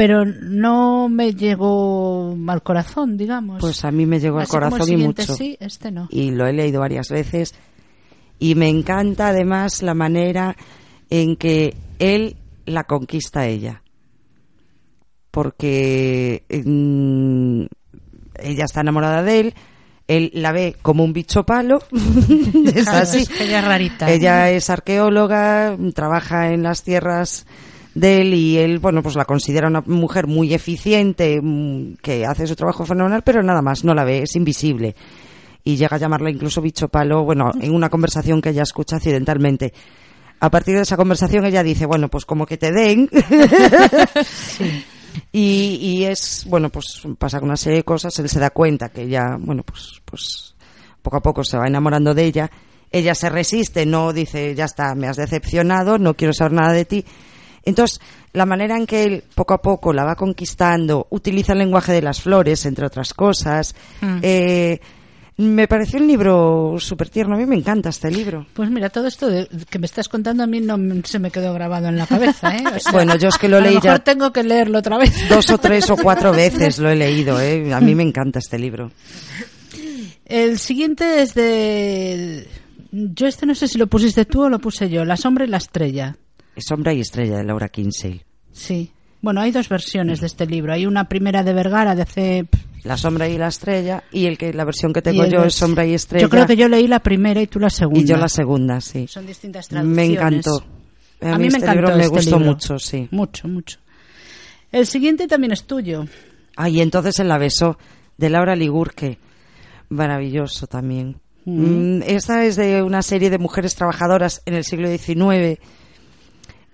pero no me llegó al corazón, digamos. Pues a mí me llegó al corazón y mucho. Sí, este no. y lo he leído varias veces y me encanta además la manera en que él la conquista a ella porque ella está enamorada de él, él la ve como un bicho palo, *laughs* es así. Ella es rarita. Ella es arqueóloga, trabaja en las tierras de él y él, bueno, pues la considera una mujer muy eficiente, mm, que hace su trabajo fenomenal, pero nada más, no la ve, es invisible. Y llega a llamarla incluso bicho palo, bueno, en una conversación que ella escucha accidentalmente. A partir de esa conversación ella dice, bueno, pues como que te den. *laughs* y, y es, bueno, pues pasa con una serie de cosas, él se da cuenta que ella, bueno, pues, pues poco a poco se va enamorando de ella. Ella se resiste, no dice, ya está, me has decepcionado, no quiero saber nada de ti. Entonces, la manera en que él poco a poco la va conquistando, utiliza el lenguaje de las flores, entre otras cosas. Eh, me pareció un libro súper tierno. A mí me encanta este libro. Pues mira, todo esto de- que me estás contando a mí no se me quedó grabado en la cabeza, ¿eh? O sea, Bueno, yo es que lo leí ya tengo que leerlo otra vez. *laughs* dos o tres o cuatro veces lo he leído. ¿eh? A mí me encanta este libro. El siguiente es de... Yo este no sé si lo pusiste tú o lo puse yo. La sombra y la estrella. Sombra y estrella de Laura Kinsey. Sí. Bueno, hay dos versiones de este libro. Hay una primera de Vergara de hace... La sombra y la estrella y el que la versión que tengo el yo es sombra y estrella. Yo creo que yo leí la primera y tú la segunda. y yo la segunda, sí. Son distintas Me traducciones. encantó. A, A, mí, mí me este encantó libro me este gustó libro. mucho, sí. Mucho, mucho. El siguiente también es tuyo. Ah, y entonces en la besó de Laura Ligurque. Maravilloso también. Mm, esta es de una serie de mujeres trabajadoras en el siglo XIX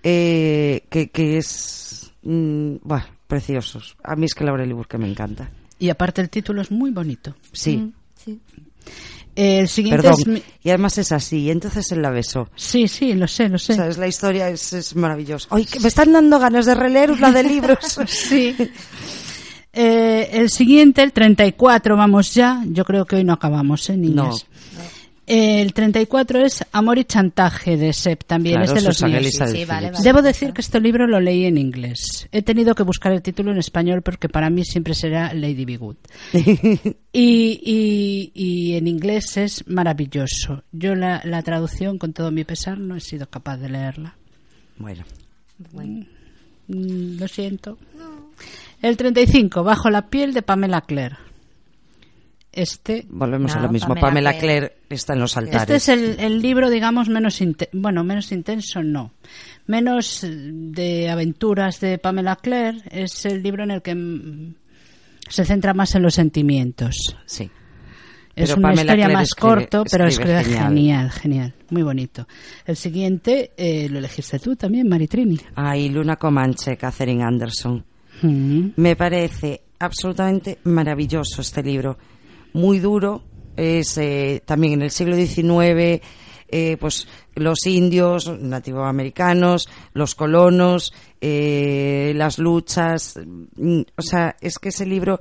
eh, que, que es, mm, bueno, preciosos. A mí es que Laura Ligurque me encanta. Y aparte el título es muy bonito. Sí, Sí. El siguiente perdón. es... mi- Y además es así. Y entonces él la besó. Sí, sí, lo sé, lo sé. O sea, es la historia es, es maravillosa. Ay, que me están dando ganas de releer una de libros. *laughs* Sí. Eh, el siguiente, el 34, vamos ya. Yo creo que hoy no acabamos, ¿eh, niñas? El 34 es Amor y Chantaje de Sepp, también Claro, es de los míos. Elizabeth Sí, vale, vale. Debo decir que este libro lo leí en inglés. He tenido que buscar el título en español porque para mí siempre será Lady Be Good. *laughs* Y, y- y en inglés es maravilloso. Yo la, la traducción, con todo mi pesar, no he sido capaz de leerla. Bueno, Mm, Lo siento. El 35, Bajo la piel de Pamela Clare. Este, volvemos a No, lo mismo. Pamela Pamela está en los altares. este es el, el libro, digamos, menos bueno, menos intenso, no. Menos eh, de aventuras de Pamela Clare. Es el libro en el que mm, se centra más en los sentimientos. Sí. Es Pero una Pamela historia Clare más escribe- corto, pero escribe escribe genial. genial. genial, muy bonito. El siguiente eh, lo elegiste tú también, Maritrini. Ay, Luna Comanche, Catherine Anderson. Mm. Me parece absolutamente maravilloso este libro. Muy duro. Es eh, también en el siglo XIX, eh, pues los indios, nativoamericanos, los colonos, eh, las luchas. mm, O sea, es que ese libro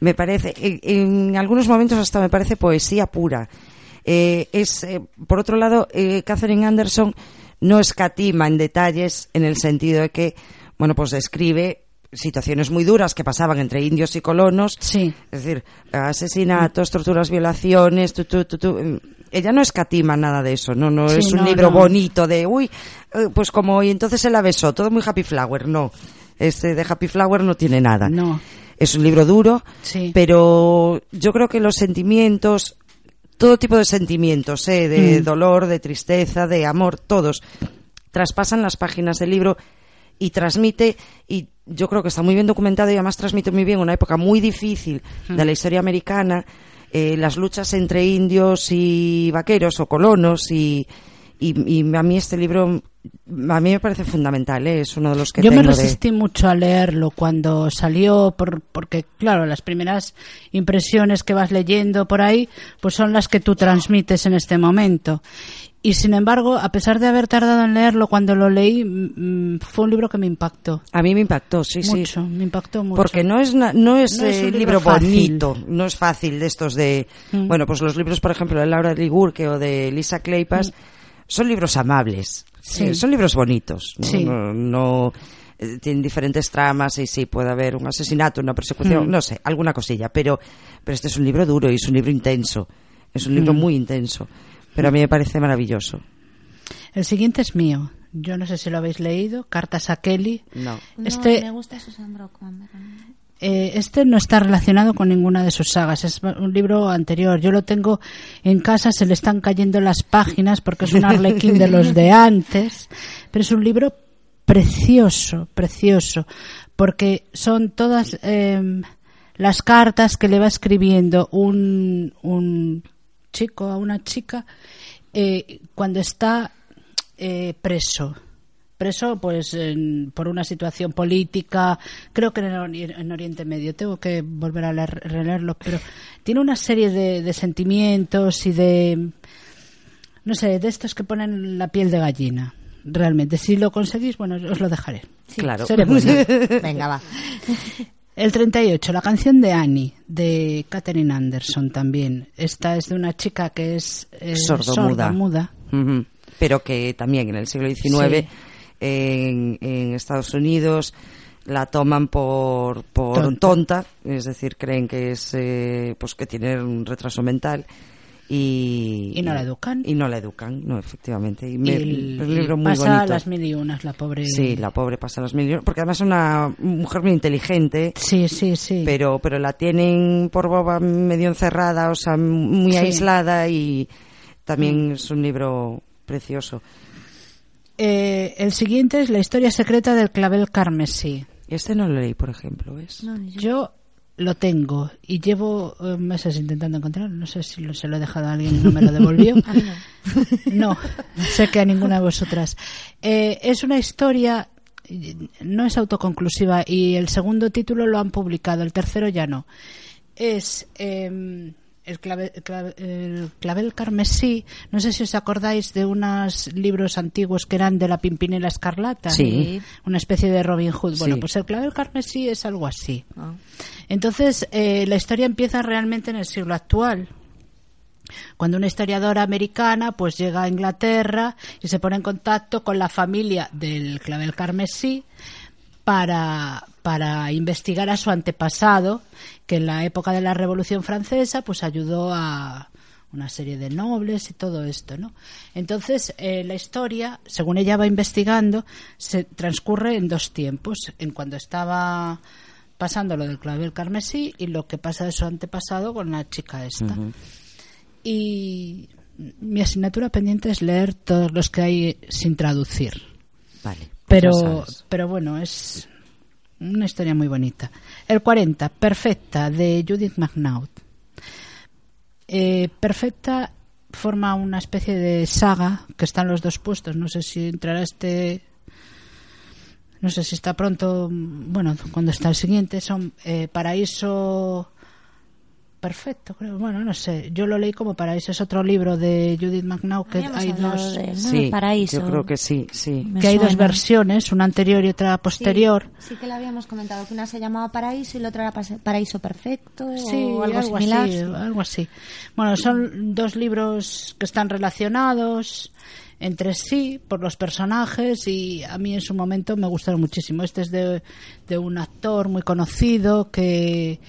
me parece, en, algunos momentos hasta me parece poesía pura. Eh, es, por otro lado, Catherine Anderson no escatima en detalles en el sentido de que, bueno, pues describe situaciones muy duras que pasaban entre indios y colonos. Sí. Es decir, asesinatos, torturas, violaciones, tu, tu, tu, tu. Ella no escatima nada de eso, no, no Sí, es un no, libro no. bonito de, uy, eh, pues como, y entonces se la besó, todo muy happy flower, no. Este de happy flower no tiene nada. No. Es un libro duro, Sí. pero yo creo que los sentimientos, todo tipo de sentimientos, ¿eh? de Mm. dolor, de tristeza, de amor, todos, traspasan las páginas del libro y transmite, y yo creo que está muy bien documentado y además transmite muy bien una época muy difícil de la historia americana, eh, las luchas entre indios y vaqueros o colonos y, y, y a mí este libro a mí me parece fundamental, ¿eh? es uno de los que Yo me de- resistí mucho a leerlo cuando salió, por, porque claro, las primeras impresiones que vas leyendo por ahí, pues son las que tú transmites en este momento. Y sin embargo, a pesar de haber tardado en leerlo, cuando lo leí, mm, fue un libro que me impactó. A mí me impactó, sí, sí. mucho, me impactó mucho. Porque no es, na- no es, No es eh, un libro, bonito, no es fácil de estos de... Mm. Bueno, pues los libros, por ejemplo, de Laura Ligurque o de Lisa Kleypas, son libros amables, Mm. Sí. eh, son libros bonitos, ¿no? Sí. No, no, eh, tienen diferentes tramas y sí, puede haber un asesinato, una persecución, Mm. no sé, alguna cosilla, pero, pero este es un libro duro y es un libro intenso, es un libro Mm. muy intenso, pero a mí me parece maravilloso. El siguiente es mío. Yo no sé si lo habéis leído, Cartas a Kelly. No. No, Este- me gusta Susan Brockman. no. eh, este no está relacionado con ninguna de sus sagas, es un libro anterior. Yo lo tengo en casa, se le están cayendo las páginas porque es un arlequín de los de antes, pero es un libro precioso, precioso, porque son todas eh, las cartas que le va escribiendo un, un chico a una chica eh, cuando está eh, preso preso pues en- por una situación política creo que en, el en Oriente Medio tengo que volver a leer- releerlo pero tiene una serie de, de sentimientos y de no sé de estos que ponen la piel de gallina realmente si lo conseguís bueno os lo dejaré Claro. seré *laughs* buena. Venga, va. El 38, la canción de Annie, de Katherine Anderson también. Esta es de una chica que es eh, Sordomuda. Pero que también en el siglo XIX Sí. en, en Estados Unidos la toman por, por Tonta. tonta. es decir, creen que es eh, pues que tiene un retraso mental y, Y no la educan. Y no la educan, no, efectivamente. Y me- y, un libro y muy pasa bonito. las mil y unas, la pobre. Sí, la pobre pasa las mil y- porque además es una mujer muy inteligente. Sí, sí, sí. pero pero la tienen por boba medio encerrada, o sea, muy Sí. aislada y también es un libro precioso. Eh, el siguiente es La historia secreta del clavel carmesí. Este no lo leí, por ejemplo, ¿ves? Yo lo tengo y llevo eh, meses intentando encontrarlo. No sé si lo- se lo he dejado a alguien y no me lo devolvió. *laughs* no, sé que a ninguna de vosotras. Eh, es una historia, no es autoconclusiva y el segundo título lo han publicado, el tercero ya no. Es eh, el, clave- el clave- el clavel carmesí. No sé si os acordáis de unos libros antiguos que eran de la Pimpinela Escarlata. Sí. Una especie de Robin Hood. Bueno, Sí. pues el clavel carmesí es algo así. Ah. Entonces, eh, la historia empieza realmente en el siglo actual. Cuando una historiadora americana pues llega a Inglaterra y se pone en contacto con la familia del clavel carmesí para, para investigar a su antepasado, que en la época de la Revolución Francesa pues ayudó a una serie de nobles y todo esto, ¿no? Entonces, eh, la historia, según ella va investigando, se transcurre en dos tiempos, en cuando estaba pasando lo del clavel carmesí y lo que pasa de su antepasado con la chica esta. Y mi asignatura pendiente es leer todos los que hay sin traducir. Vale. pues Pero, pero bueno, es una historia muy bonita. El 40, Perfecta, de Judith McNaught. Eh, Perfecta forma una especie de saga que están los dos puestos. No sé si entrará este. No sé si está pronto. Bueno, cuando está el siguiente. Son eh, Paraíso. Perfecto, creo. Bueno, no sé. Yo lo leí como Paraíso. Es otro libro de Judith McNaught que hay dos de él, ¿no? Sí, paraíso. yo creo que sí, sí. Me que hay dos versiones, una anterior y otra posterior. Sí, sí que le habíamos comentado que una se llamaba Paraíso y la otra era Paraíso Perfecto Sí, o algo, algo, similar. así, algo así. Bueno, son dos libros que están relacionados entre sí por los personajes y a mí en su momento me gustaron muchísimo. Este es de, de un actor muy conocido que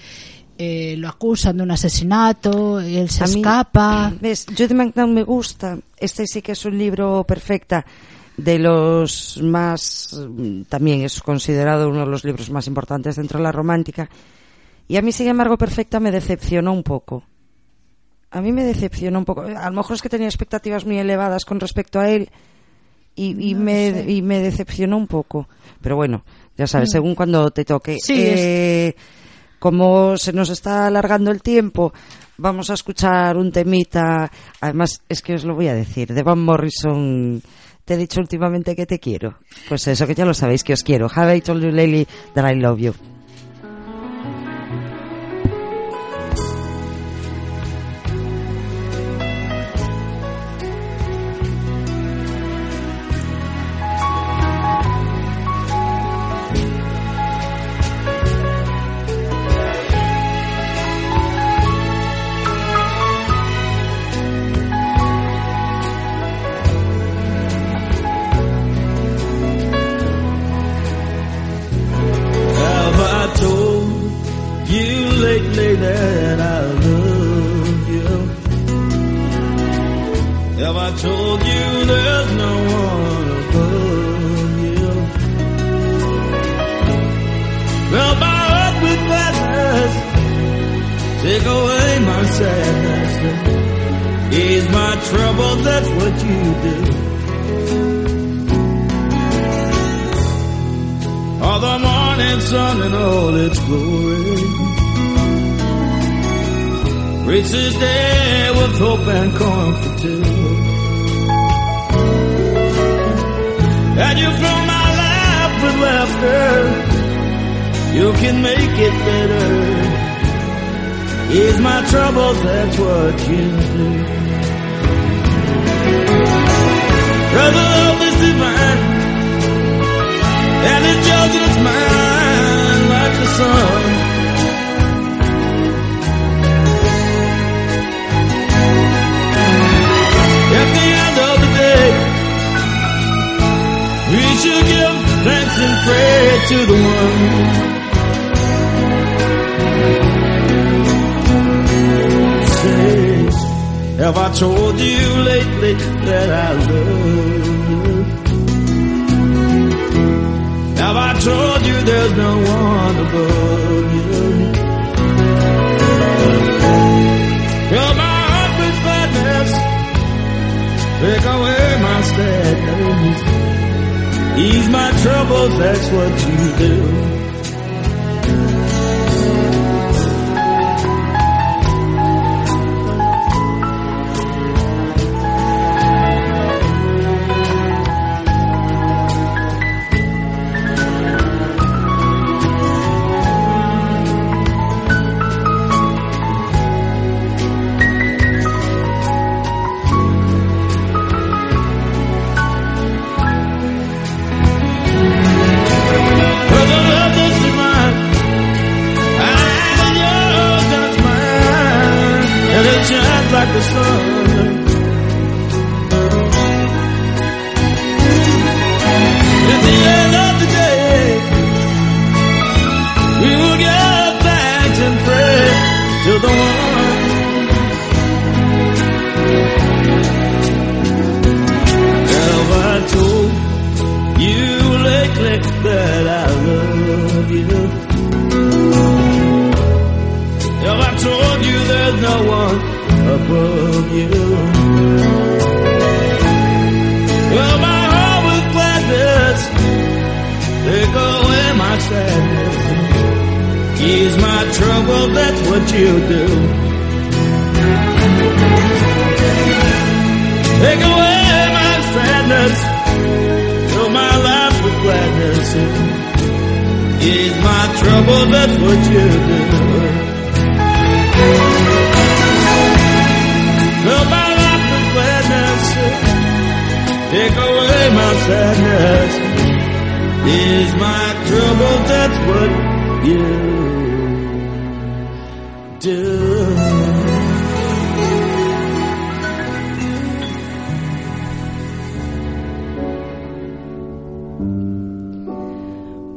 eh, lo acusan de un asesinato él se A mí- escapa. ¿Ves? Judy McNaught me gusta. Este sí que es un libro perfecta. De los más. mm, También es considerado uno de los libros más importantes dentro de la romántica. Y a mí, sin embargo, perfecta me decepcionó un poco. A mí me decepcionó un poco. A lo mejor es que tenía expectativas muy elevadas con respecto a él. Y, y me, y me decepcionó un poco. Pero bueno, ya sabes, según cuando te toque. Mm. Sí, Eh, como se nos está alargando el tiempo, vamos a escuchar un temita. Además, es que os lo voy a decir, de Van Morrison. Te he dicho últimamente que te quiero. Pues eso, que ya lo sabéis que os quiero. Have I told you lately that I love you? To the one. Say, have I told you lately that I love you? Have I told you there's no one above you? Fill my heart with gladness, take away my sadness, ease my troubles, that's what you do.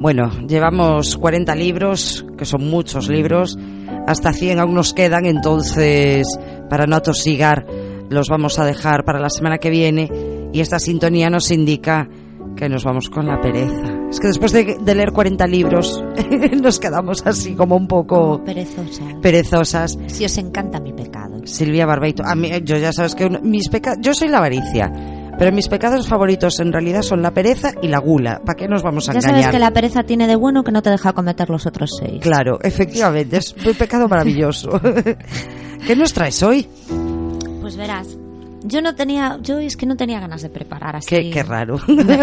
Bueno, llevamos 40 libros, que son muchos libros, hasta 100 aún nos quedan, entonces para no atosigar los vamos a dejar para la semana que viene y esta sintonía nos indica que nos vamos con la pereza. Es que después de, de leer 40 libros *laughs* nos quedamos así como un poco Perezosa. perezosas. Si os encanta mi pecado. Silvia Barbeito, a mí, yo ya sabes que uno- mis pecados, yo soy la avaricia, pero mis pecados favoritos en realidad son la pereza y la gula. ¿Para qué nos vamos a Ya engañar? sabes que la pereza tiene de bueno que no te deja cometer los otros seis. Claro, efectivamente, es un pecado maravilloso. *laughs* ¿Qué nos traes hoy? Pues verás, yo no tenía, yo es que no tenía ganas de preparar así. Qué, qué raro.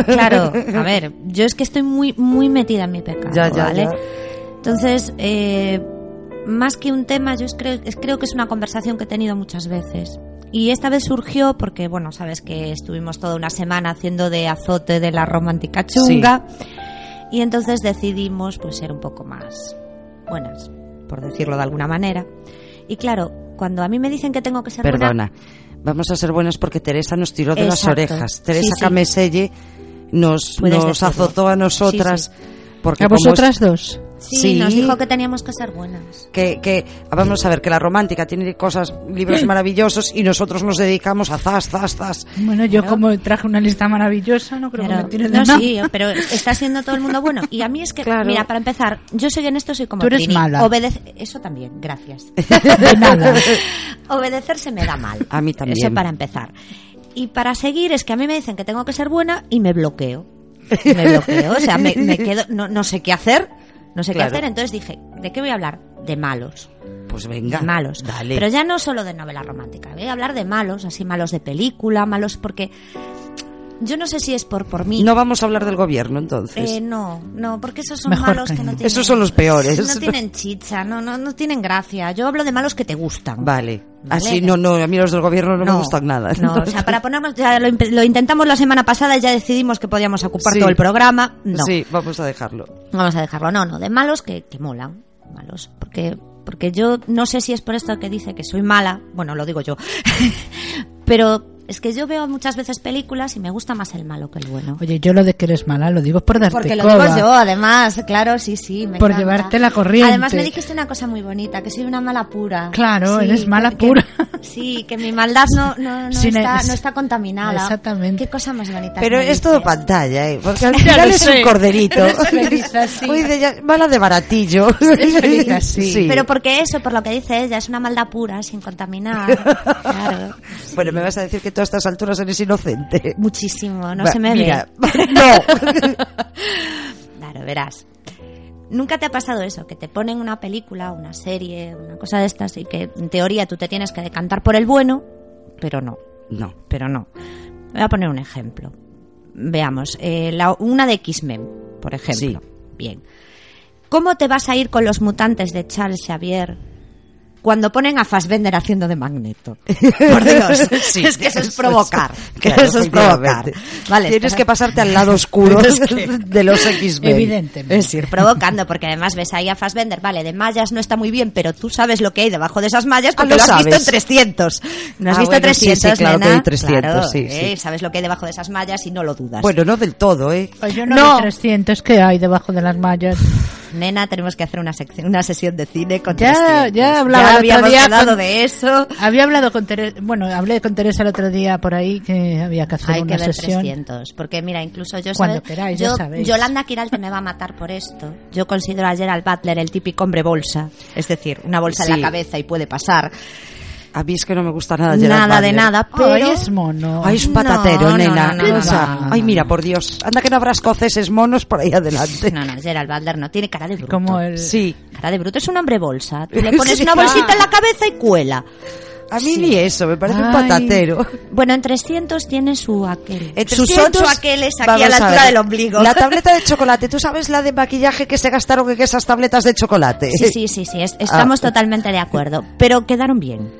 Claro, a ver, yo es que estoy muy, muy metida en mi pecado, Ya, ya, ¿vale? ya. Entonces, eh, más que un tema, yo es creo, es- creo que es una conversación que he tenido muchas veces. Y esta vez surgió porque, bueno, sabes que estuvimos toda una semana haciendo de azote de la romántica chunga. Y entonces decidimos, pues, ser un poco más buenas, por decirlo de alguna manera. Y claro, cuando a mí me dicen que tengo que ser buena, Perdona. Vamos a ser buenas porque Teresa nos tiró de las orejas. Teresa Sí, sí. Cameselle nos, nos azotó a nosotras. Sí, Porque A es- vosotras dos. Sí, Sí. nos dijo que teníamos que ser buenas. Que, que vamos a ver que la romántica tiene cosas, libros *clears throat* maravillosos y nosotros nos dedicamos a zas, zas, zas. Bueno, yo como traje una lista maravillosa, no creo Pero, que me tire de no, nada. sí, pero está siendo todo el mundo bueno. Y a mí es que, Claro. mira, para empezar, yo soy en esto, soy como Tú eres Trini. mala. Obedece- Eso también, gracias. *laughs* De nada. *laughs* Obedecer se me da mal. A mí también. Eso para empezar. Y para seguir es que a mí me dicen que tengo que ser buena y me bloqueo. Me bloqueo, o sea, me, me quedo, no, no sé qué hacer, no sé Claro. qué hacer. Entonces dije, ¿de qué voy a hablar? De malos. Pues venga. De malos. Dale. Pero ya no solo de novela romántica, voy a hablar de malos, así malos de película, malos porque yo no sé si es por por mí. No vamos a hablar del gobierno entonces. Eh, no, no, porque esos son Mejor malos que que no tienen. Esos son los peores. No tienen chicha, no, no, no tienen gracia. Yo hablo de malos que te gustan. Vale. Vale. Así no, no, a mí los del gobierno no, me gustan nada. No, o sea, para ponernos, ya lo, intentamos la semana pasada y ya decidimos que podíamos ocupar Sí. todo el programa. No, Sí, vamos a dejarlo. vamos a dejarlo. No, no, de malos que, que molan. Malos. Porque, porque yo no sé si es por esto que dice que soy mala. Bueno, lo digo yo. *laughs* Pero es que yo veo muchas veces películas y me gusta más el malo que el bueno. Oye, yo lo de que eres mala lo digo por darte Porque lo coba. digo yo, además, claro, sí, sí. Me Por encanta. llevarte la corriente. Además, me dijiste una cosa muy bonita, que soy una mala pura. Claro, eres mala que- pura. Sí, que mi maldad no, no, no, Sin está, es- no está contaminada. Exactamente. Qué cosa más bonita. Pero es todo pantalla, ¿eh? Porque *laughs* al final es un corderito. *laughs* Eres feliz así. Uy, de ya- mala de baratillo. feliz así. Sí. Pero porque eso, por lo que dice ella, es una maldad pura, sin contaminar. *laughs* claro. Bueno, me vas a decir que a estas alturas eres inocente. Muchísimo, no Va, se me mira, ve. *laughs* no. Claro, verás. ¿Nunca te ha pasado eso? Que te ponen una película, una serie, una cosa de estas y que en teoría tú te tienes que decantar por el bueno, pero no, No. pero no. Voy a poner un ejemplo. Veamos, eh, la- una de X-Men, por ejemplo. Bien. ¿Cómo te vas a ir con los mutantes de Charles Xavier cuando ponen a Fassbender haciendo de Magneto? *laughs* Por Dios, Sí, es que eso es provocar. es- claro, eso es provocar. Vale, Tienes que pasarte al lado oscuro *laughs* de los X-Men. Evidentemente. Es ir provocando, porque además ves ahí a Fassbender, vale, de mallas no está muy bien, pero tú sabes lo que hay debajo de esas mallas porque Ah, lo lo has visto en sabes. 300. ¿No has Ah, visto bueno, sí, 300, sí, claro que nena? hay 300, Claro, sí, eh, sí. Sabes lo que hay debajo de esas mallas y no lo dudas. Bueno, no del todo, ¿eh? Pues yo no, No. vi 300 que hay debajo de las mallas. Nena, tenemos que hacer una, sección, una sesión de cine con Ya- 300. ya hablaba el otro habíamos día hablado con- de eso. Había hablado con Teresa, bueno, hablé con Teresa el otro día por ahí que había que hacer Hay una que ver sesión. 300, porque mira, incluso yo Cuando ¿sabes? queráis, ya yo, sabéis. Yolanda Quiralte me va a matar por esto. Yo considero a Gerald Butler el típico hombre bolsa, es decir, una bolsa en la cabeza y puede pasar. A mí es que no me gusta nada Gerard Nada de Butler. nada, pero Ay, es mono. Ay, es un patatero, No, nena. no, no, ay, mira, por Dios. Anda que no habrá escoceses monos por ahí adelante. No, no, Gerald Butler no tiene cara de bruto. Como el... Sí. Cara de bruto es un hombre bolsa. Tú le *laughs* pones Sí. una bolsita en la cabeza y cuela. A mí ni eso, me parece un Ay. patatero. Bueno, en 300 tiene su aquel. En Sus 300, ocho aqueles aquí a la altura ver, del ombligo. La *laughs* tableta de chocolate, ¿tú sabes la de maquillaje que se gastaron en esas tabletas de chocolate? Sí, sí, sí, sí, es- estamos Ah. totalmente de acuerdo. Pero quedaron bien.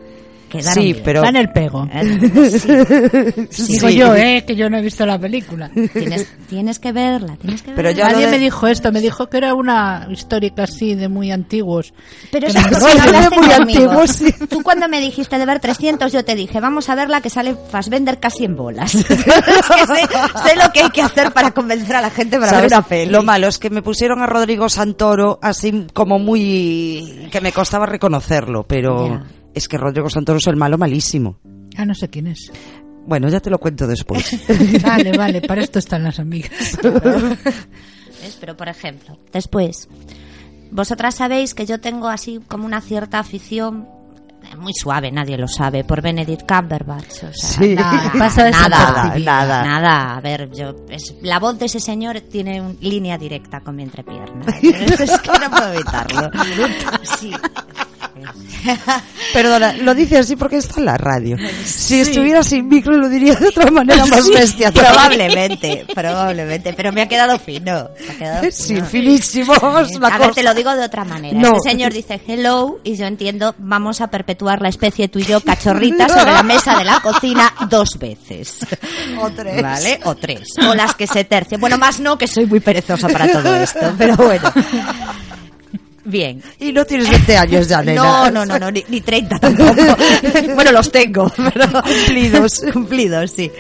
Quedaron Sí, bien. pero- Está en el pego. Eh, *laughs* sí, Digo Sí. yo, eh, que yo no he visto la película. tienes, tienes que verla, tienes que Pero verla. yo Nadie de- me dijo esto, me dijo que era una histórica así de muy antiguos. Pero eso no hablaste muy conmigo. antiguo, sí. Tú cuando me dijiste de ver 300, yo te dije, vamos a verla que sale Fassbender casi en bolas. *laughs* es que sé, sé lo que hay que hacer para convencer a la gente para ver una peli. Lo malo es que me pusieron a Rodrigo Santoro así como muy... que me costaba reconocerlo, pero. Es que Rodrigo Santoro es el malo malísimo. Ah, no sé quién es. Bueno, ya te lo cuento después. *laughs* Vale, vale, para esto están las amigas. ¿Ves? Pero, por ejemplo, después, vosotras sabéis que yo tengo así como una cierta afición eh, muy suave, nadie lo sabe, por Benedict Cumberbatch. O sea, Sí. nada, *laughs* Pasa nada, desapercibida. Nada. nada. A ver, yo, es, la voz de ese señor tiene un- línea directa con mi entrepierna. *laughs* es que no puedo evitarlo. Sí. *laughs* Perdona, lo dice así porque está en la radio. Si estuviera sin micro lo diría de otra manera más bestia. Probablemente, probablemente, pero me ha quedado fino. me ha quedado Sí, fino. finísimo. a ver, te lo digo de otra manera. No. Este señor dice hello y yo entiendo, vamos a perpetuar la especie tú y yo cachorrita sobre la mesa de la cocina dos veces. *laughs* O tres. ¿Vale? O tres. O las que se tercien. Bueno, más no, que soy muy perezosa para todo esto, pero bueno. Bien. Y no tienes 20 años ya, *laughs* nena. No, no, no, no, ni, ni 30 *laughs* tampoco. *laughs* bueno, los tengo, pero cumplidos, cumplidos, sí.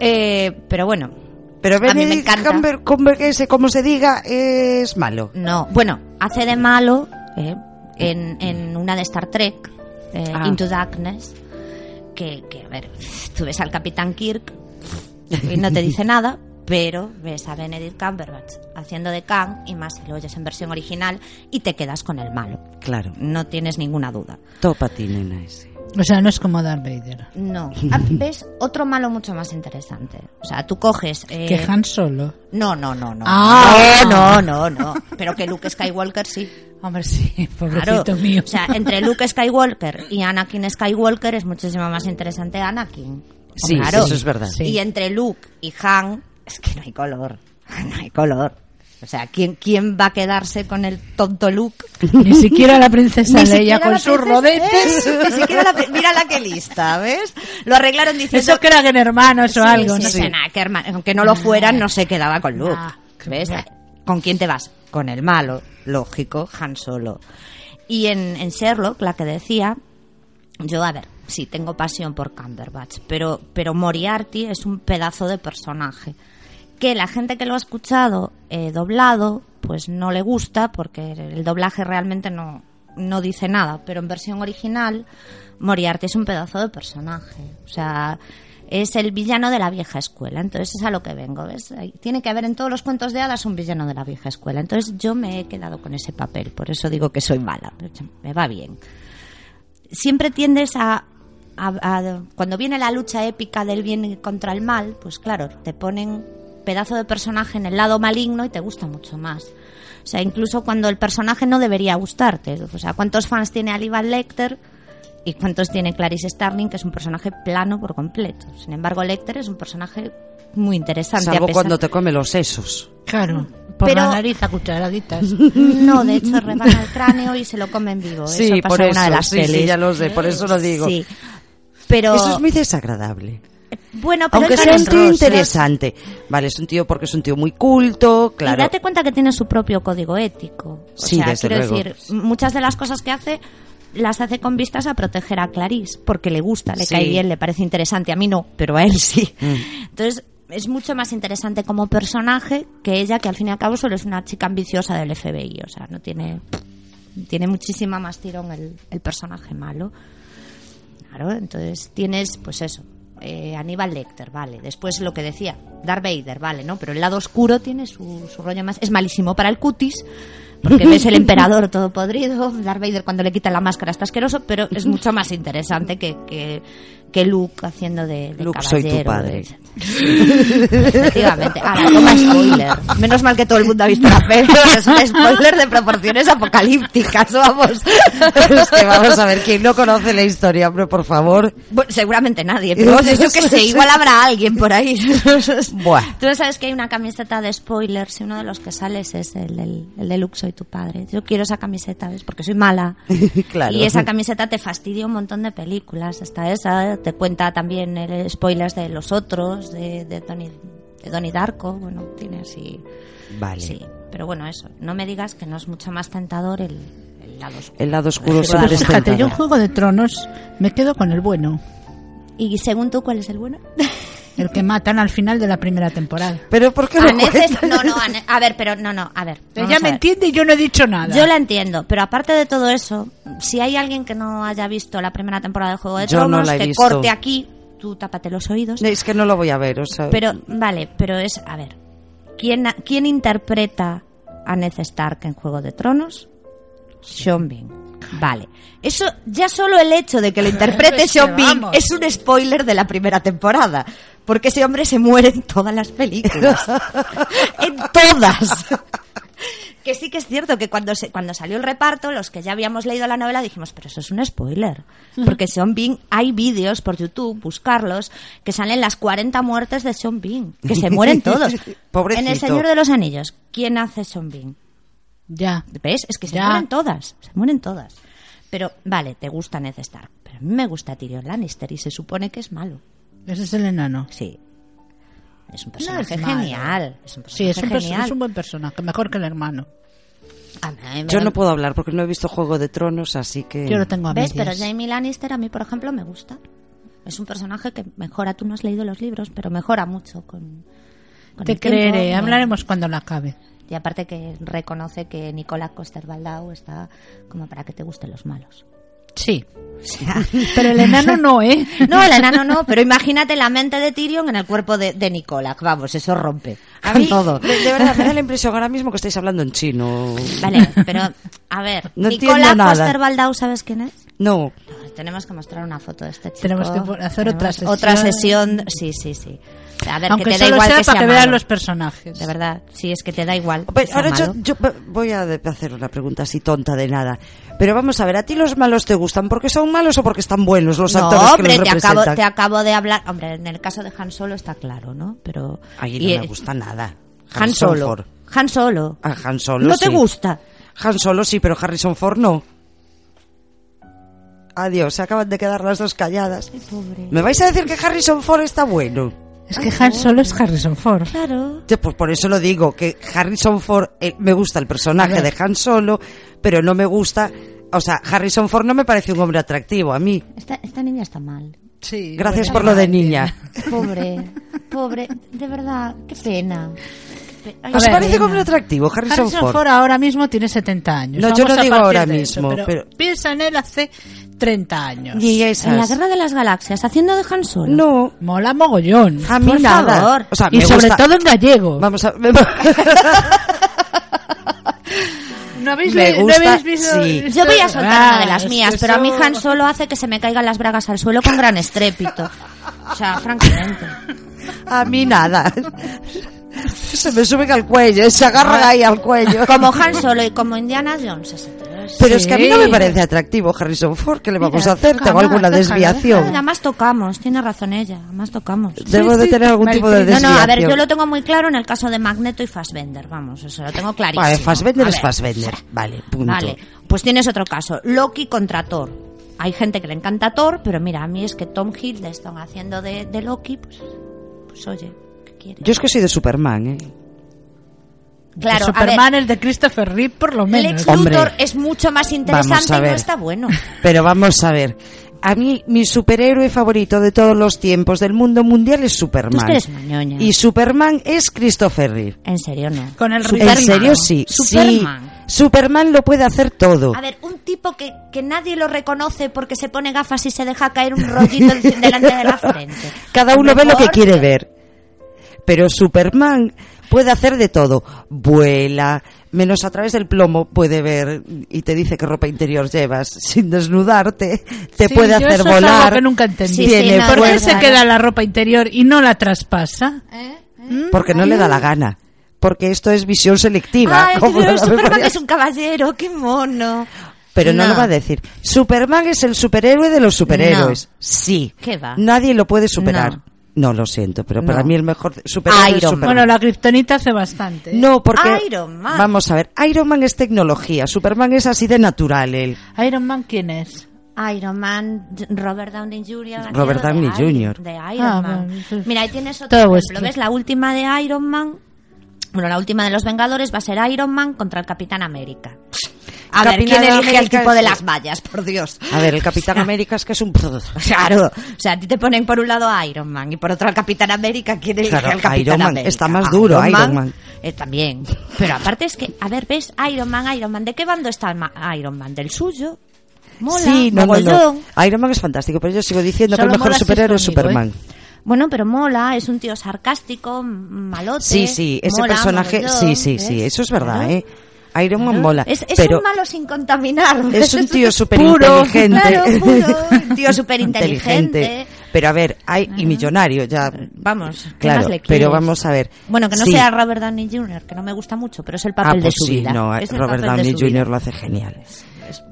Eh, pero bueno, Pero a mí me Benedict encanta. Cumber, Cumberbatch, como se diga, es malo. No, bueno, hace de malo eh, en, en una de Star Trek, eh, Ah. Into Darkness, que, que, a ver, tú ves al Capitán Kirk y no te dice nada, pero ves a Benedict Cumberbatch haciendo de Kang y más si lo oyes en versión original y te quedas con el malo. Claro. No tienes ninguna duda. Topa ti, nena, ese. O sea, no es como Darth Vader. No. Ah, *laughs* ¿Ves? Otro malo mucho más interesante. O sea, tú coges... eh, Que Han Solo. No, no, no, no. Ah. No, no, no, no. Pero que Luke Skywalker sí. Hombre, sí, *laughs* Claro. pobrecito mío. O sea, entre Luke Skywalker y Anakin Skywalker es muchísimo más interesante Anakin. Sí, Claro. eso es verdad. Sí. Y entre Luke y Han, es que no hay color. *laughs* No hay color. O sea, ¿quién, quién va a quedarse con el tonto Luke? Ni siquiera la princesa *laughs* Ni Leia con sus rodetes. Eso, *laughs* ni siquiera la pri- mira la que lista, ¿ves? Lo arreglaron diciendo Eso que eran hermanos o Sí, algo, sí, no sí, sé. nada, que aunque no lo fueran, no se quedaba con Luke. Ah, ¿Ves? ¿Con quién te vas? Con el malo, lógico, Han Solo. Y en, en Sherlock, la que decía, yo, a ver, sí, tengo pasión por Cumberbatch, pero, pero Moriarty es un pedazo de personaje. Que la gente que lo ha escuchado eh, doblado, pues no le gusta, porque el doblaje realmente no, no dice nada, pero en versión original, Moriarty es un pedazo de personaje. O sea, es el villano de la vieja escuela. Entonces es a lo que vengo. ¿ves? Tiene que haber en todos los cuentos de hadas un villano de la vieja escuela. Entonces yo me he quedado con ese papel. Por eso digo que soy mala. Me va bien. Siempre tiendes a, a- a- Cuando viene la lucha épica del bien contra el mal, pues claro, te ponen pedazo de personaje en el lado maligno y te gusta mucho más. O sea, incluso cuando el personaje no debería gustarte. O sea, ¿cuántos fans tiene Aníbal Lecter? ¿Y cuántos tiene Clarice Starling, que es un personaje plano por completo? Sin embargo, Lecter es un personaje muy interesante. a Salvo pesar- cuando te come los sesos. Claro, por Pero- la nariz a cucharaditas. *laughs* No, de hecho, rebana el cráneo y se lo comen vivo. Sí, eso pasa por eso. una de las sí, sí, ya lo sé, por eso lo digo. Sí. Pero, Eso es muy desagradable. bueno, pero Aunque sea un tío interesante. Vale, es un tío porque es un tío muy culto, Y claro. date cuenta que tiene su propio código ético. O Sí, sea, desde quiero luego. decir, muchas de las cosas que hace las hace con vistas a proteger a Clarice, porque le gusta, le Sí. cae bien, le parece interesante. A mí no, pero a él sí. Mm. Entonces, es mucho más interesante como personaje que ella, que al fin y al cabo solo es una chica ambiciosa del FBI. O sea, no tiene. Tiene muchísima más tirón el, el personaje malo. Claro, entonces tienes, pues eso, eh, Aníbal Lecter, vale. Después lo que decía, Darth Vader, vale, ¿no? Pero el lado oscuro tiene su, su rollo más. Es malísimo para el cutis, porque ves el *laughs* emperador todo podrido. Darth Vader cuando le quita la máscara está asqueroso, pero es mucho más interesante que, que, que Luke haciendo de, de Luke, soy tu caballero, padre. de- Efectivamente. Ahora, toma spoiler. Menos mal que todo el mundo ha visto la peli. Es un spoiler de proporciones apocalípticas, vamos. Es que vamos a ver, ¿quién no conoce la historia, hombre, por favor? Bueno, seguramente nadie, pero yo qué sé, igual habrá alguien por ahí. Buah. Tú no sabes que hay una camiseta de spoilers y uno de los que sales es el, del- el de Luke, soy tu padre. Yo quiero esa camiseta, ¿ves? Porque soy mala. *laughs* Claro. Y esa camiseta te fastidia un montón de películas. Hasta esa te cuenta también el spoilers de los otros, de, de Donnie, de Donnie Darko. Bueno, tiene así. Vale. Sí, pero bueno, eso. No me digas que no es mucho más tentador el, el lado oscuro. El lado oscuro Prefiero siempre yo. Juego de Tronos me quedo con el bueno. Y según tú, ¿cuál es el bueno? *laughs* El que matan al final de la primera temporada. Pero ¿por qué *laughs* no, no, a, ver, pero no, no, a ver. Ella me ver. entiende y yo no he dicho nada. Yo la entiendo, pero aparte de todo eso, si hay alguien que no haya visto la primera temporada de Juego de Yo Tronos, que visto. corte aquí, tú tápate los oídos. Es que no lo voy a ver, o sea... Pero, vale, pero es, a ver, ¿quién, quién interpreta a Ned Stark en Juego de Tronos? Sean Bean. Vale. Eso, ya solo el hecho de que lo *laughs* interprete Sean Bean es un spoiler de la primera temporada. Porque ese hombre se muere en todas las películas. *laughs* en todas. Que sí que es cierto que cuando, se, cuando salió el reparto, los que ya habíamos leído la novela dijimos, pero eso es un spoiler. Porque Sean Bean, hay vídeos por YouTube, buscarlos, que salen las 40 muertes de Sean Bean. Que se mueren todos. *laughs* Pobrecito. En El Señor de los Anillos, ¿quién hace Sean Bean? Ya. ¿Ves? Es que se Ya. mueren todas. Se mueren todas. Pero, vale, te gusta Ned Stark. Pero a mí me gusta Tyrion Lannister y se supone que es malo. Ese es el enano. Sí. Es un No es personaje genial. Es un personaje Sí, es un, perso- genial. es un buen personaje, mejor que el hermano. Yo no puedo hablar porque no he visto Juego de Tronos, así que... Yo lo tengo a ¿Ves? medias. Pero Jamie Lannister a mí, por ejemplo, me gusta. Es un personaje que mejora. Tú no has leído los libros, pero mejora mucho con, con Te tiempo, creeré, hablaremos cuando la acabe. Y aparte que reconoce que Nicolás Coster-Waldau está como para que te gusten los malos. Sí. *laughs* Pero el enano no, ¿eh? *laughs* No, el enano no, pero imagínate la mente de Tyrion en el cuerpo de, de Nicolás. Vamos, eso rompe. A mí, todo. De, de verdad, me da la *laughs* impresión ahora mismo que estáis hablando en chino. Vale, pero a ver, No. Coster-Waldau, ¿sabes quién es? No, Tenemos que mostrar una foto de este chico. Tenemos que hacer otra Tenemos Otra sesión. sesión, sí, sí, sí. A ver, Aunque que te da igual sea que para sea que vean los personajes. De verdad, sí, es que te da igual. Pero que sea ahora yo, yo voy a hacer una pregunta así tonta de nada. Pero vamos a ver, ¿a ti los malos te gustan porque son malos o porque están buenos los no, actores hombre, que los te acabo, te acabo de hablar. Hombre, en el caso de Han Solo está claro, ¿no? Pero. Ahí y, no me eh, gusta nada. Han Harrison Solo. Ford. Han Solo. Ah, Han Solo ¿No te sí. gusta? Han Solo sí, pero Harrison Ford no. Adiós, se acaban de quedar las dos calladas. Pobre. ¿Me vais a decir que Harrison Ford está bueno? Es que Han Solo es Harrison Ford. Claro. Yo, Pues por eso lo digo, que Harrison Ford, eh, me gusta el personaje de Han Solo, pero no me gusta, o sea, Harrison Ford no me parece un hombre atractivo a mí. Esta, esta niña está mal. Sí. Gracias por lo de niña. *laughs* Pobre, pobre. De verdad, qué pena. Ay, ¿Os ver, parece hombre atractivo, Harrison, Harrison Ford? Ford ahora mismo tiene 70 años. No, yo Vamos a digo ahora eso, mismo, pero, pero- piensa en él hace 30 años. Y En la esas. guerra de las galaxias, haciendo de Han Solo. No, Mola mogollón. a mí Por nada. favor. O sea, y sobre gusta- todo en gallego. Vamos a... *laughs* ¿No habéis, Me le- no gusta, habéis visto sí. esto? Yo voy a soltar Ah, una de las mías, pero a mí Han Solo hace que se me caigan las bragas al suelo con gran estrépito. O sea, francamente. a mí nada. Se me suben al cuello, se agarran ahí al cuello. Como Han Solo y como Indiana Jones. ese tío es- Pero es que a mí no me parece atractivo Harrison Ford. ¿Qué le vamos Mira, a hacer? Tengo alguna desviación. Además tocamos, tiene razón ella, además tocamos. Debo de sí, tener algún tipo de Maricel. No, desviación. no, a ver, yo lo tengo muy claro en el caso de Magneto y Fassbender, vamos, eso lo tengo clarísimo. Vale, Fassbender A es ver, Fassbender. Vale, punto. Vale, pues tienes otro caso, Loki contra Thor. Hay gente que le encanta Thor, pero mira, a mí es que Tom Hiddleston haciendo de, de Loki, pues, pues oye, ¿qué quieres? Yo es que soy de Superman, ¿eh? Claro, a ver, Superman es de Christopher Reeve, por lo menos. Lex Hombre. Luthor es mucho más interesante y no está bueno. *laughs* Pero vamos a ver. A mí, mi superhéroe favorito de todos los tiempos del mundo mundial es Superman. Tú es que eres una ñoña. Y Superman es Christopher Reeve. En serio, no. Con el ¿En Superman. serio? Sí. Superman. Sí. Superman lo puede hacer todo. A ver, un tipo que, que nadie lo reconoce porque se pone gafas y se deja caer un rollito en- *laughs* delante de la frente. Cada uno ve lo que quiere ver. Pero Superman puede hacer de todo. Vuela, menos a través del plomo puede ver y te dice qué ropa interior llevas *laughs* sin desnudarte. Te Sí, puede yo hacer eso es algo volar. que nunca entendí. Sí, sí, tiene no, ¿Por qué se queda la ropa interior y no la traspasa? Porque no le da la gana. Porque esto es visión selectiva. Ay, *laughs* pero Superman es un caballero, qué mono. Pero no, No. lo va a decir. Superman es el superhéroe de los superhéroes. Sí. ¿Qué va? Nadie lo puede superar. No. No, lo siento, pero No. para mí el mejor superhéroe es Iron Man. Superman. Bueno, la kriptonita hace bastante. ¿eh? No, porque Iron Man. vamos a ver, Iron Man es tecnología, Superman es así de natural él. Iron Man, ¿quién es? Iron Man, Robert Downey Jr. Robert Downey Jr.. De Iron Ah, Man. es Mira, ahí tienes otro todo ejemplo. ¿Ves? La última de Iron Man. Bueno, la última de los Vengadores va a ser Iron Man contra el Capitán América. A ver, ¿quién elige al América tipo de las vallas? Por Dios. A ver, el Capitán *laughs* América es que es un Claro, o sea, a ti te ponen por un lado a Iron Man y por otro al Capitán América, ¿quién elige Claro, al Capitán Iron Man América? está más duro, Iron Man. eh, también. Pero aparte es que, a ver, ves, Iron Man, Iron Man, ¿de qué bando está el Iron Man? ¿Del suyo? Mola, Sí, no, no, mogollón. no. Iron Man es fantástico, pero yo sigo diciendo Solo que el mejor superhéroe es amigo, Superman. Bueno, pero mola, es un tío sarcástico, malote. Sí, sí, ese mola, personaje, mogollón, sí, sí, sí, eso es verdad, Claro. ¿eh? Iron Man mola, Es, es pero un malo sin contaminar. es un tío *laughs* súper inteligente. Claro, puro, un tío *laughs* súper inteligente. Pero a ver, hay, y millonario, ya. Vamos, ¿qué Claro, le pero vamos a ver. Bueno, que no Sí. sea Robert Downey Jr., que no me gusta mucho, pero es el papel ah, pues de su sí, vida. no, Es Robert Downey Jr. lo hace genial.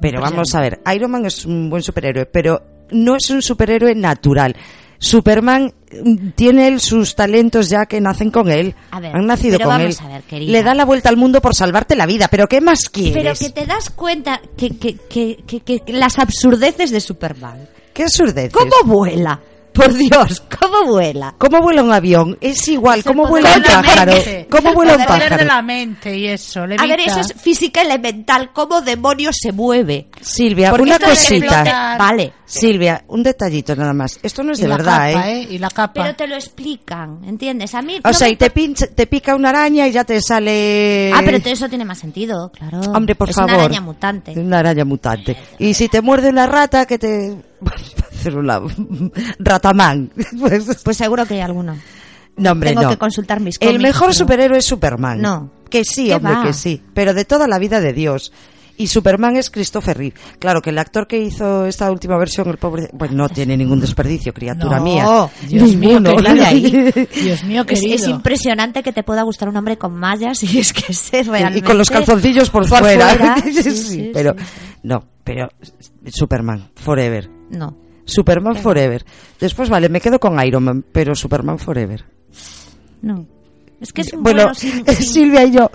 Pero vamos a ver, Iron Man es un buen superhéroe, pero no es un superhéroe natural. Superman mm, tiene él sus talentos ya que nacen con él. A ver, Han nacido pero con vamos él. a ver, querida. Le da la vuelta al mundo por salvarte la vida, pero ¿qué más Pero quieres? que te das cuenta que, que, que, que, que- que las absurdeces de Superman. ¿Qué absurdeces? ¿Cómo vuela? Por Dios, ¿cómo vuela? ¿Cómo vuela un avión? Es igual, ¿cómo El vuela un pájaro? ¿Cómo El vuela un poder de pájaro? la mente y eso. A ver, levita. eso es física elemental. ¿Cómo demonios se mueve? Silvia, Porque una cosita. Vale, Silvia, un detallito nada más. Esto no es Y de la verdad, capa, ¿eh? Y la capa. pero te lo explican, ¿entiendes? A mí O no sea, me y te, pincha, te pica una araña y ya te sale... Ah, pero todo eso tiene más sentido, claro. Hombre, por es favor. una araña mutante. Una araña mutante. Y si te muerde una rata, que te... *laughs* hacer una... Ratamán. Pues... Pues seguro que hay alguno. No, hombre, Tengo no. que consultar mis El cómics, mejor pero- superhéroe es Superman. No. Que sí, ¿Qué hombre, va? que sí. Pero de toda la vida de Dios. Y Superman es Christopher Reeve. Claro que el actor que hizo esta última versión, el pobre, bueno, no tiene ningún desperdicio, criatura No, mía. Dios mío, querida, ahí. *laughs* Dios mío, Es, querido. es impresionante que te pueda gustar un hombre con mallas y es que sé realmente... y con los calzoncillos por, por fuera. fuera, *laughs* Sí, sí, sí, sí, pero sí. no, pero Superman forever. No. Superman forever. Después vale, me quedo con Iron Man, pero Superman forever. No. Es que es un Bueno, bueno sin *laughs* fin. Silvia y yo,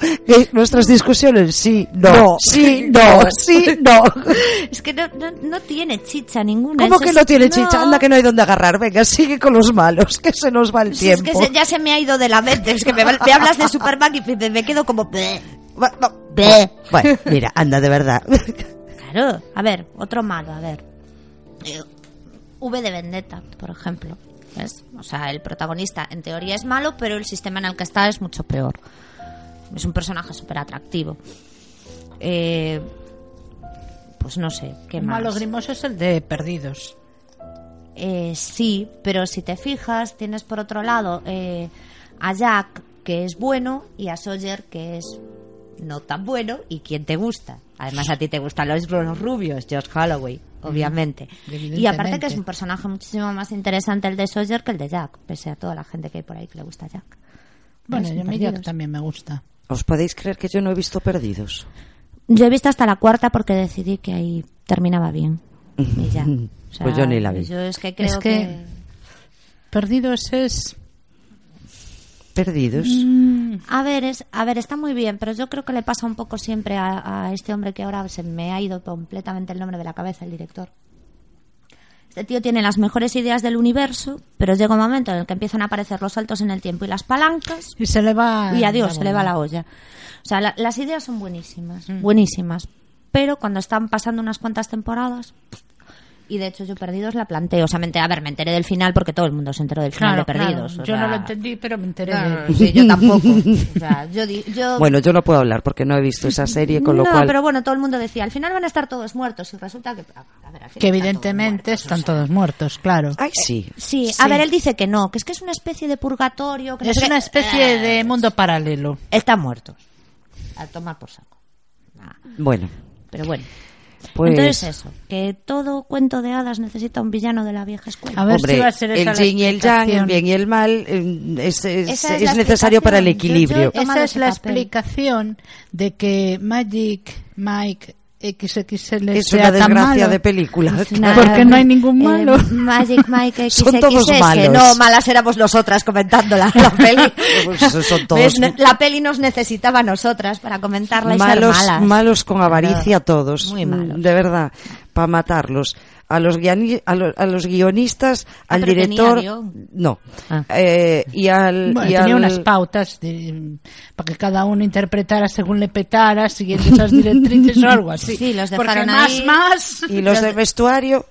nuestras discusiones, sí, no, No. sí, no, *laughs* sí, no. Es que no, no, no tiene chicha ninguna. ¿Cómo Eso que no tiene chicha? Anda que no hay donde agarrar. Venga, sigue con los malos, que se nos va el Si es tiempo. que se- ya se me ha ido de la mente. Es que me, me hablas de Superman y me, me quedo como... bleh. Bleh. Bueno, mira, anda, de verdad. Claro. A ver, otro malo, a ver. Eh, V de Vendetta, por ejemplo. ¿Ves? O sea, el protagonista en teoría es malo, pero el sistema en el que está es mucho peor. Es un personaje súper atractivo. Eh, pues no sé, ¿qué El más? malo grimoso es el de Perdidos. Eh, sí, pero si te fijas, tienes por otro lado eh, a Jack, que es bueno, y a Sawyer, que es no tan bueno, y quien te gusta. Además, a ti te gustan los, los rubios, Josh Holloway, obviamente. Y aparte que es un personaje muchísimo más interesante el de Sawyer que el de Jack, pese a toda la gente que hay por ahí que le gusta Jack. Bueno, yo a mí Perdidos. Jack también me gusta. ¿Os podéis creer que yo no he visto Perdidos? Yo he visto hasta la cuarta porque decidí que ahí terminaba bien. Y ya. O sea, Pues yo ni la vi. Yo es que creo Es que- Perdidos es... Perdidos. A ver, es, a ver, está muy bien, pero yo creo que le pasa un poco siempre a, a este hombre que ahora se me ha ido completamente el nombre de la cabeza, el director. Este tío tiene las mejores ideas del universo, pero llega un momento en el que empiezan a aparecer los saltos en el tiempo y las palancas Y se le va... y adiós, se le va la olla. O sea, la- las ideas son buenísimas, buenísimas, pero cuando están pasando unas cuantas temporadas, y de hecho yo Perdidos la planteo, o sea, me enteré- a ver, me enteré del final porque todo el mundo se enteró del final Claro, de Perdidos. claro. Yo no sea, lo entendí, pero me enteré no, de no, no, sí, yo tampoco. *laughs* O sea, yo, yo- Bueno, yo no puedo hablar porque no he visto esa serie, con lo no, cual... pero bueno, todo el mundo decía, al final van a estar todos muertos y resulta que... a- ver, al final Que están evidentemente todos muertos, están o sea. todos muertos, claro. Ay, sí. Sí, Sí. a ver, él dice que no, que es que es una especie de purgatorio. Que no Es una especie Eh, de mundo paralelo. Están muertos. A tomar por saco. Nah, Bueno, pero bueno. Pues... Entonces eso, que todo cuento de hadas necesita un villano de la vieja escuela. A ver Hombre, si va a ser esa el yin y el yang, el bien y el mal, es, es- es es la necesario para el explicación. Yo- equilibrio. yo- Esa es la papel. explicación de que Magic Mike XXL Es sea una tan desgracia malo. de película. Una- Porque no hay ningún malo. Eh, Magic Mike *laughs* Son XXS. todos malos. No, malas éramos nosotras comentando la, *laughs* la peli. Pues son todos- La peli nos necesitaba a nosotras para comentarla y ser malos, malas. malos con avaricia todos. muy malos. De verdad, para matarlos. A los, guiani- a, lo- a los guionistas, Ah, al director, no. Ah. Eh, y al, Bueno, y tenía al- unas pautas de- para que cada uno interpretara según le petara, siguiendo esas directrices o algo así. Sí, los Porque dejaron más, ahí. más. y los del vestuario,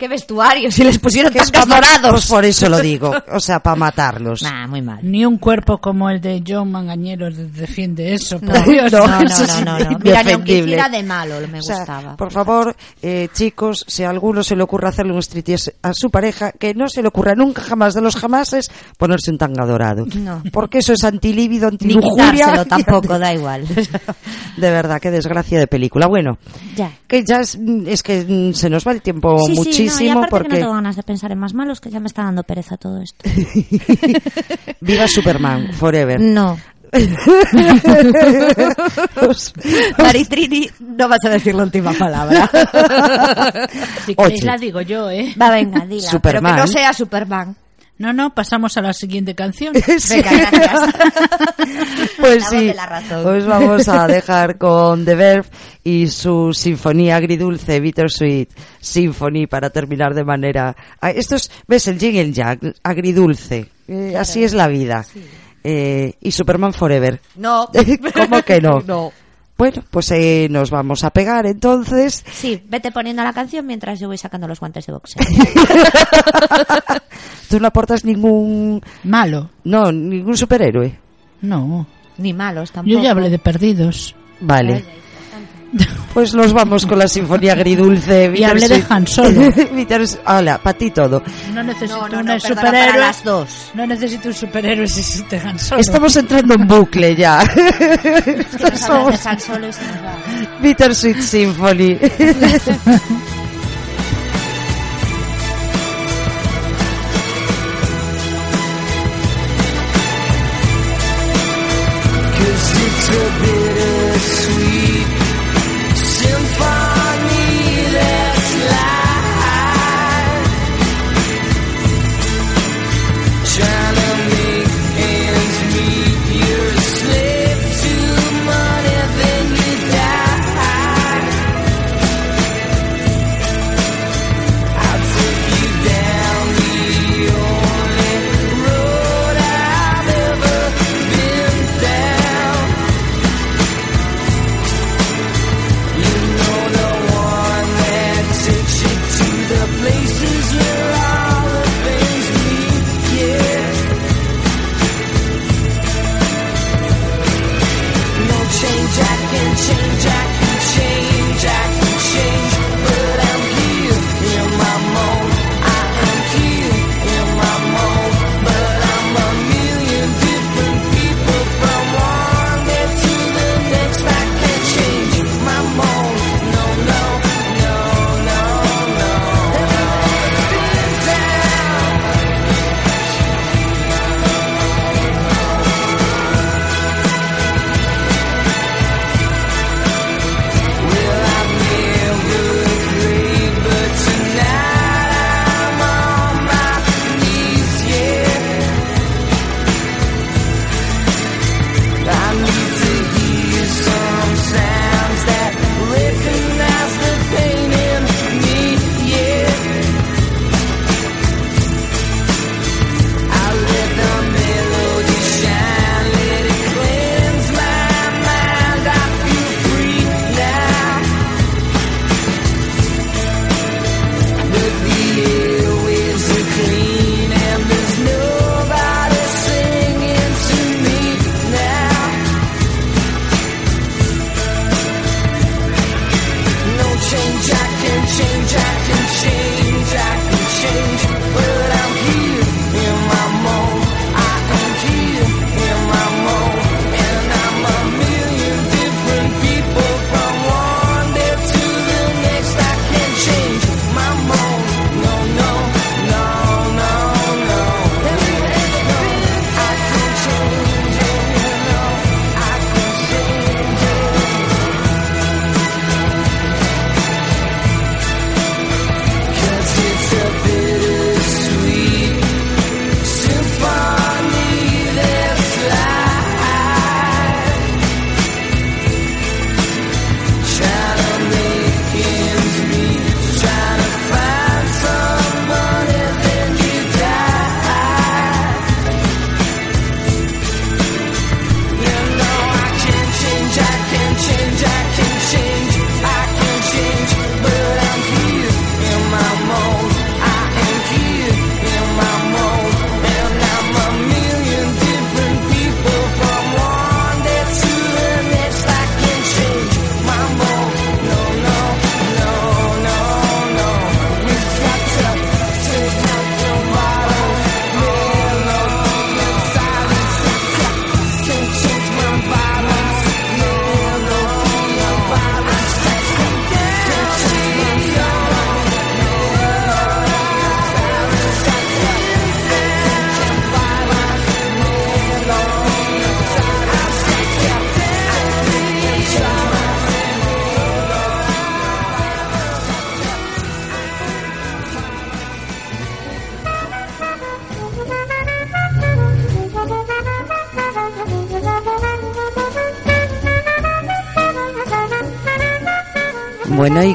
¿Qué vestuario? Si les pusieron tantos dorados. Pues por eso lo digo. *laughs* O sea, para matarlos. Nah, muy mal. Ni un cuerpo como el de John Mangañero defiende eso. No, por Dios. *laughs* no, no, no, no, no. Mira, ni aunque hiciera de malo me O sea, gustaba. por favor, eh, chicos, si a alguno se le ocurre hacerle un striptease a su pareja, que no se le ocurra nunca jamás de los jamases ponerse un tanga dorado. No. Porque eso es antilíbido, Ni antilujuria. quitárselo tampoco, da igual. *laughs* De verdad, qué desgracia de película. Bueno, ya. que ya es, es que mm, se nos va el tiempo Sí, sí, no, y muchísimo aparte que no porque tengo ganas de pensar en más malos, que ya me está dando pereza todo esto. *laughs* viva Superman forever. No. *laughs* Maritrini, no vas a decir la última palabra. *laughs* Si queréis Oye. la digo yo, ¿eh? Va, venga, dila. Superman. Pero que no sea Superman. No, no, pasamos a la siguiente canción. *laughs* Sí. Venga, gracias. *laughs* Pues La sí, os vamos a *laughs* dejar con The Verb y su sinfonía agridulce, Bittersweet Symphony, para terminar de manera... Ah, Esto es, ves, el jingle jack, agridulce, Eh, así es la vida. Eh, y Superman Forever. No. ¿Cómo que no? No. Bueno, pues eh, nos vamos a pegar entonces. Sí, vete poniendo la canción mientras yo voy sacando los guantes de boxeo. *laughs* Tú no aportas ningún... Malo. No, ningún superhéroe. No. Ni malos tampoco. Yo ya hablé de perdidos. Vale. *laughs* Pues nos vamos con la sinfonía agridulce. Y hablé de Han Solo. *laughs* Hola, para ti todo. No necesito No, no, un no, perdona, superhéroe. las dos. No necesito un superhéroe si se te Han Solo. Estamos entrando en bucle ya. *laughs* Que nos hablas de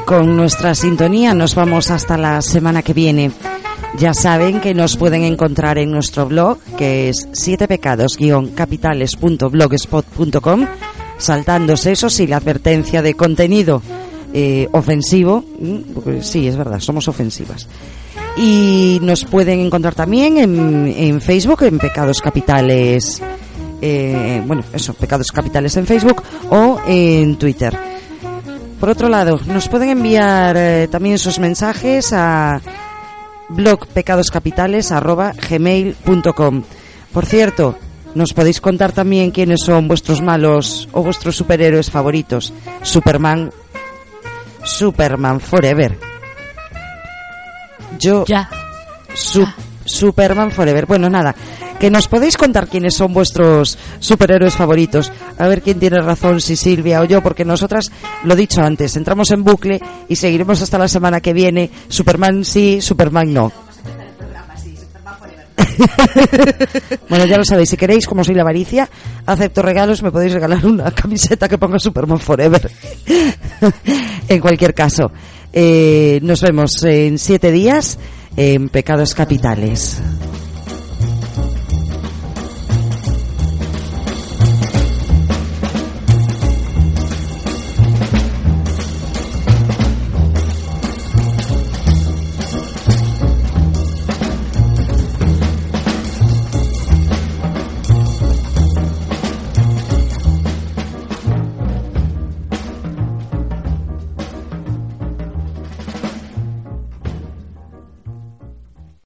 con nuestra sintonía nos vamos hasta la semana que viene. Ya saben que nos pueden encontrar en nuestro blog, que es sietepecados-capitales.blogspot.com, saltándose eso sí la advertencia de contenido eh, ofensivo. Mm, Sí, es verdad, somos ofensivas. Y nos pueden encontrar también en, en Facebook, en Pecados Capitales, eh, bueno, eso, Pecados Capitales en Facebook o en Twitter. Por otro lado, nos pueden enviar eh, también sus mensajes a blogpecadoscapitales.gmail.com Por cierto, nos podéis contar también quiénes son vuestros malos o vuestros superhéroes favoritos. Superman, Superman Forever. Yo, Ya. Su- Superman Forever. Bueno, nada, que nos podéis contar quiénes son vuestros superhéroes favoritos. A ver quién tiene razón, si Silvia o yo, porque nosotras, lo dicho antes, entramos en bucle y seguiremos hasta la semana que viene. Superman sí, Superman no. *laughs* bueno, ya lo sabéis, si queréis, como soy la avaricia, acepto regalos, me podéis regalar una camiseta que ponga Superman Forever. *laughs* en cualquier caso, eh, nos vemos en siete días en Pecados Capitales.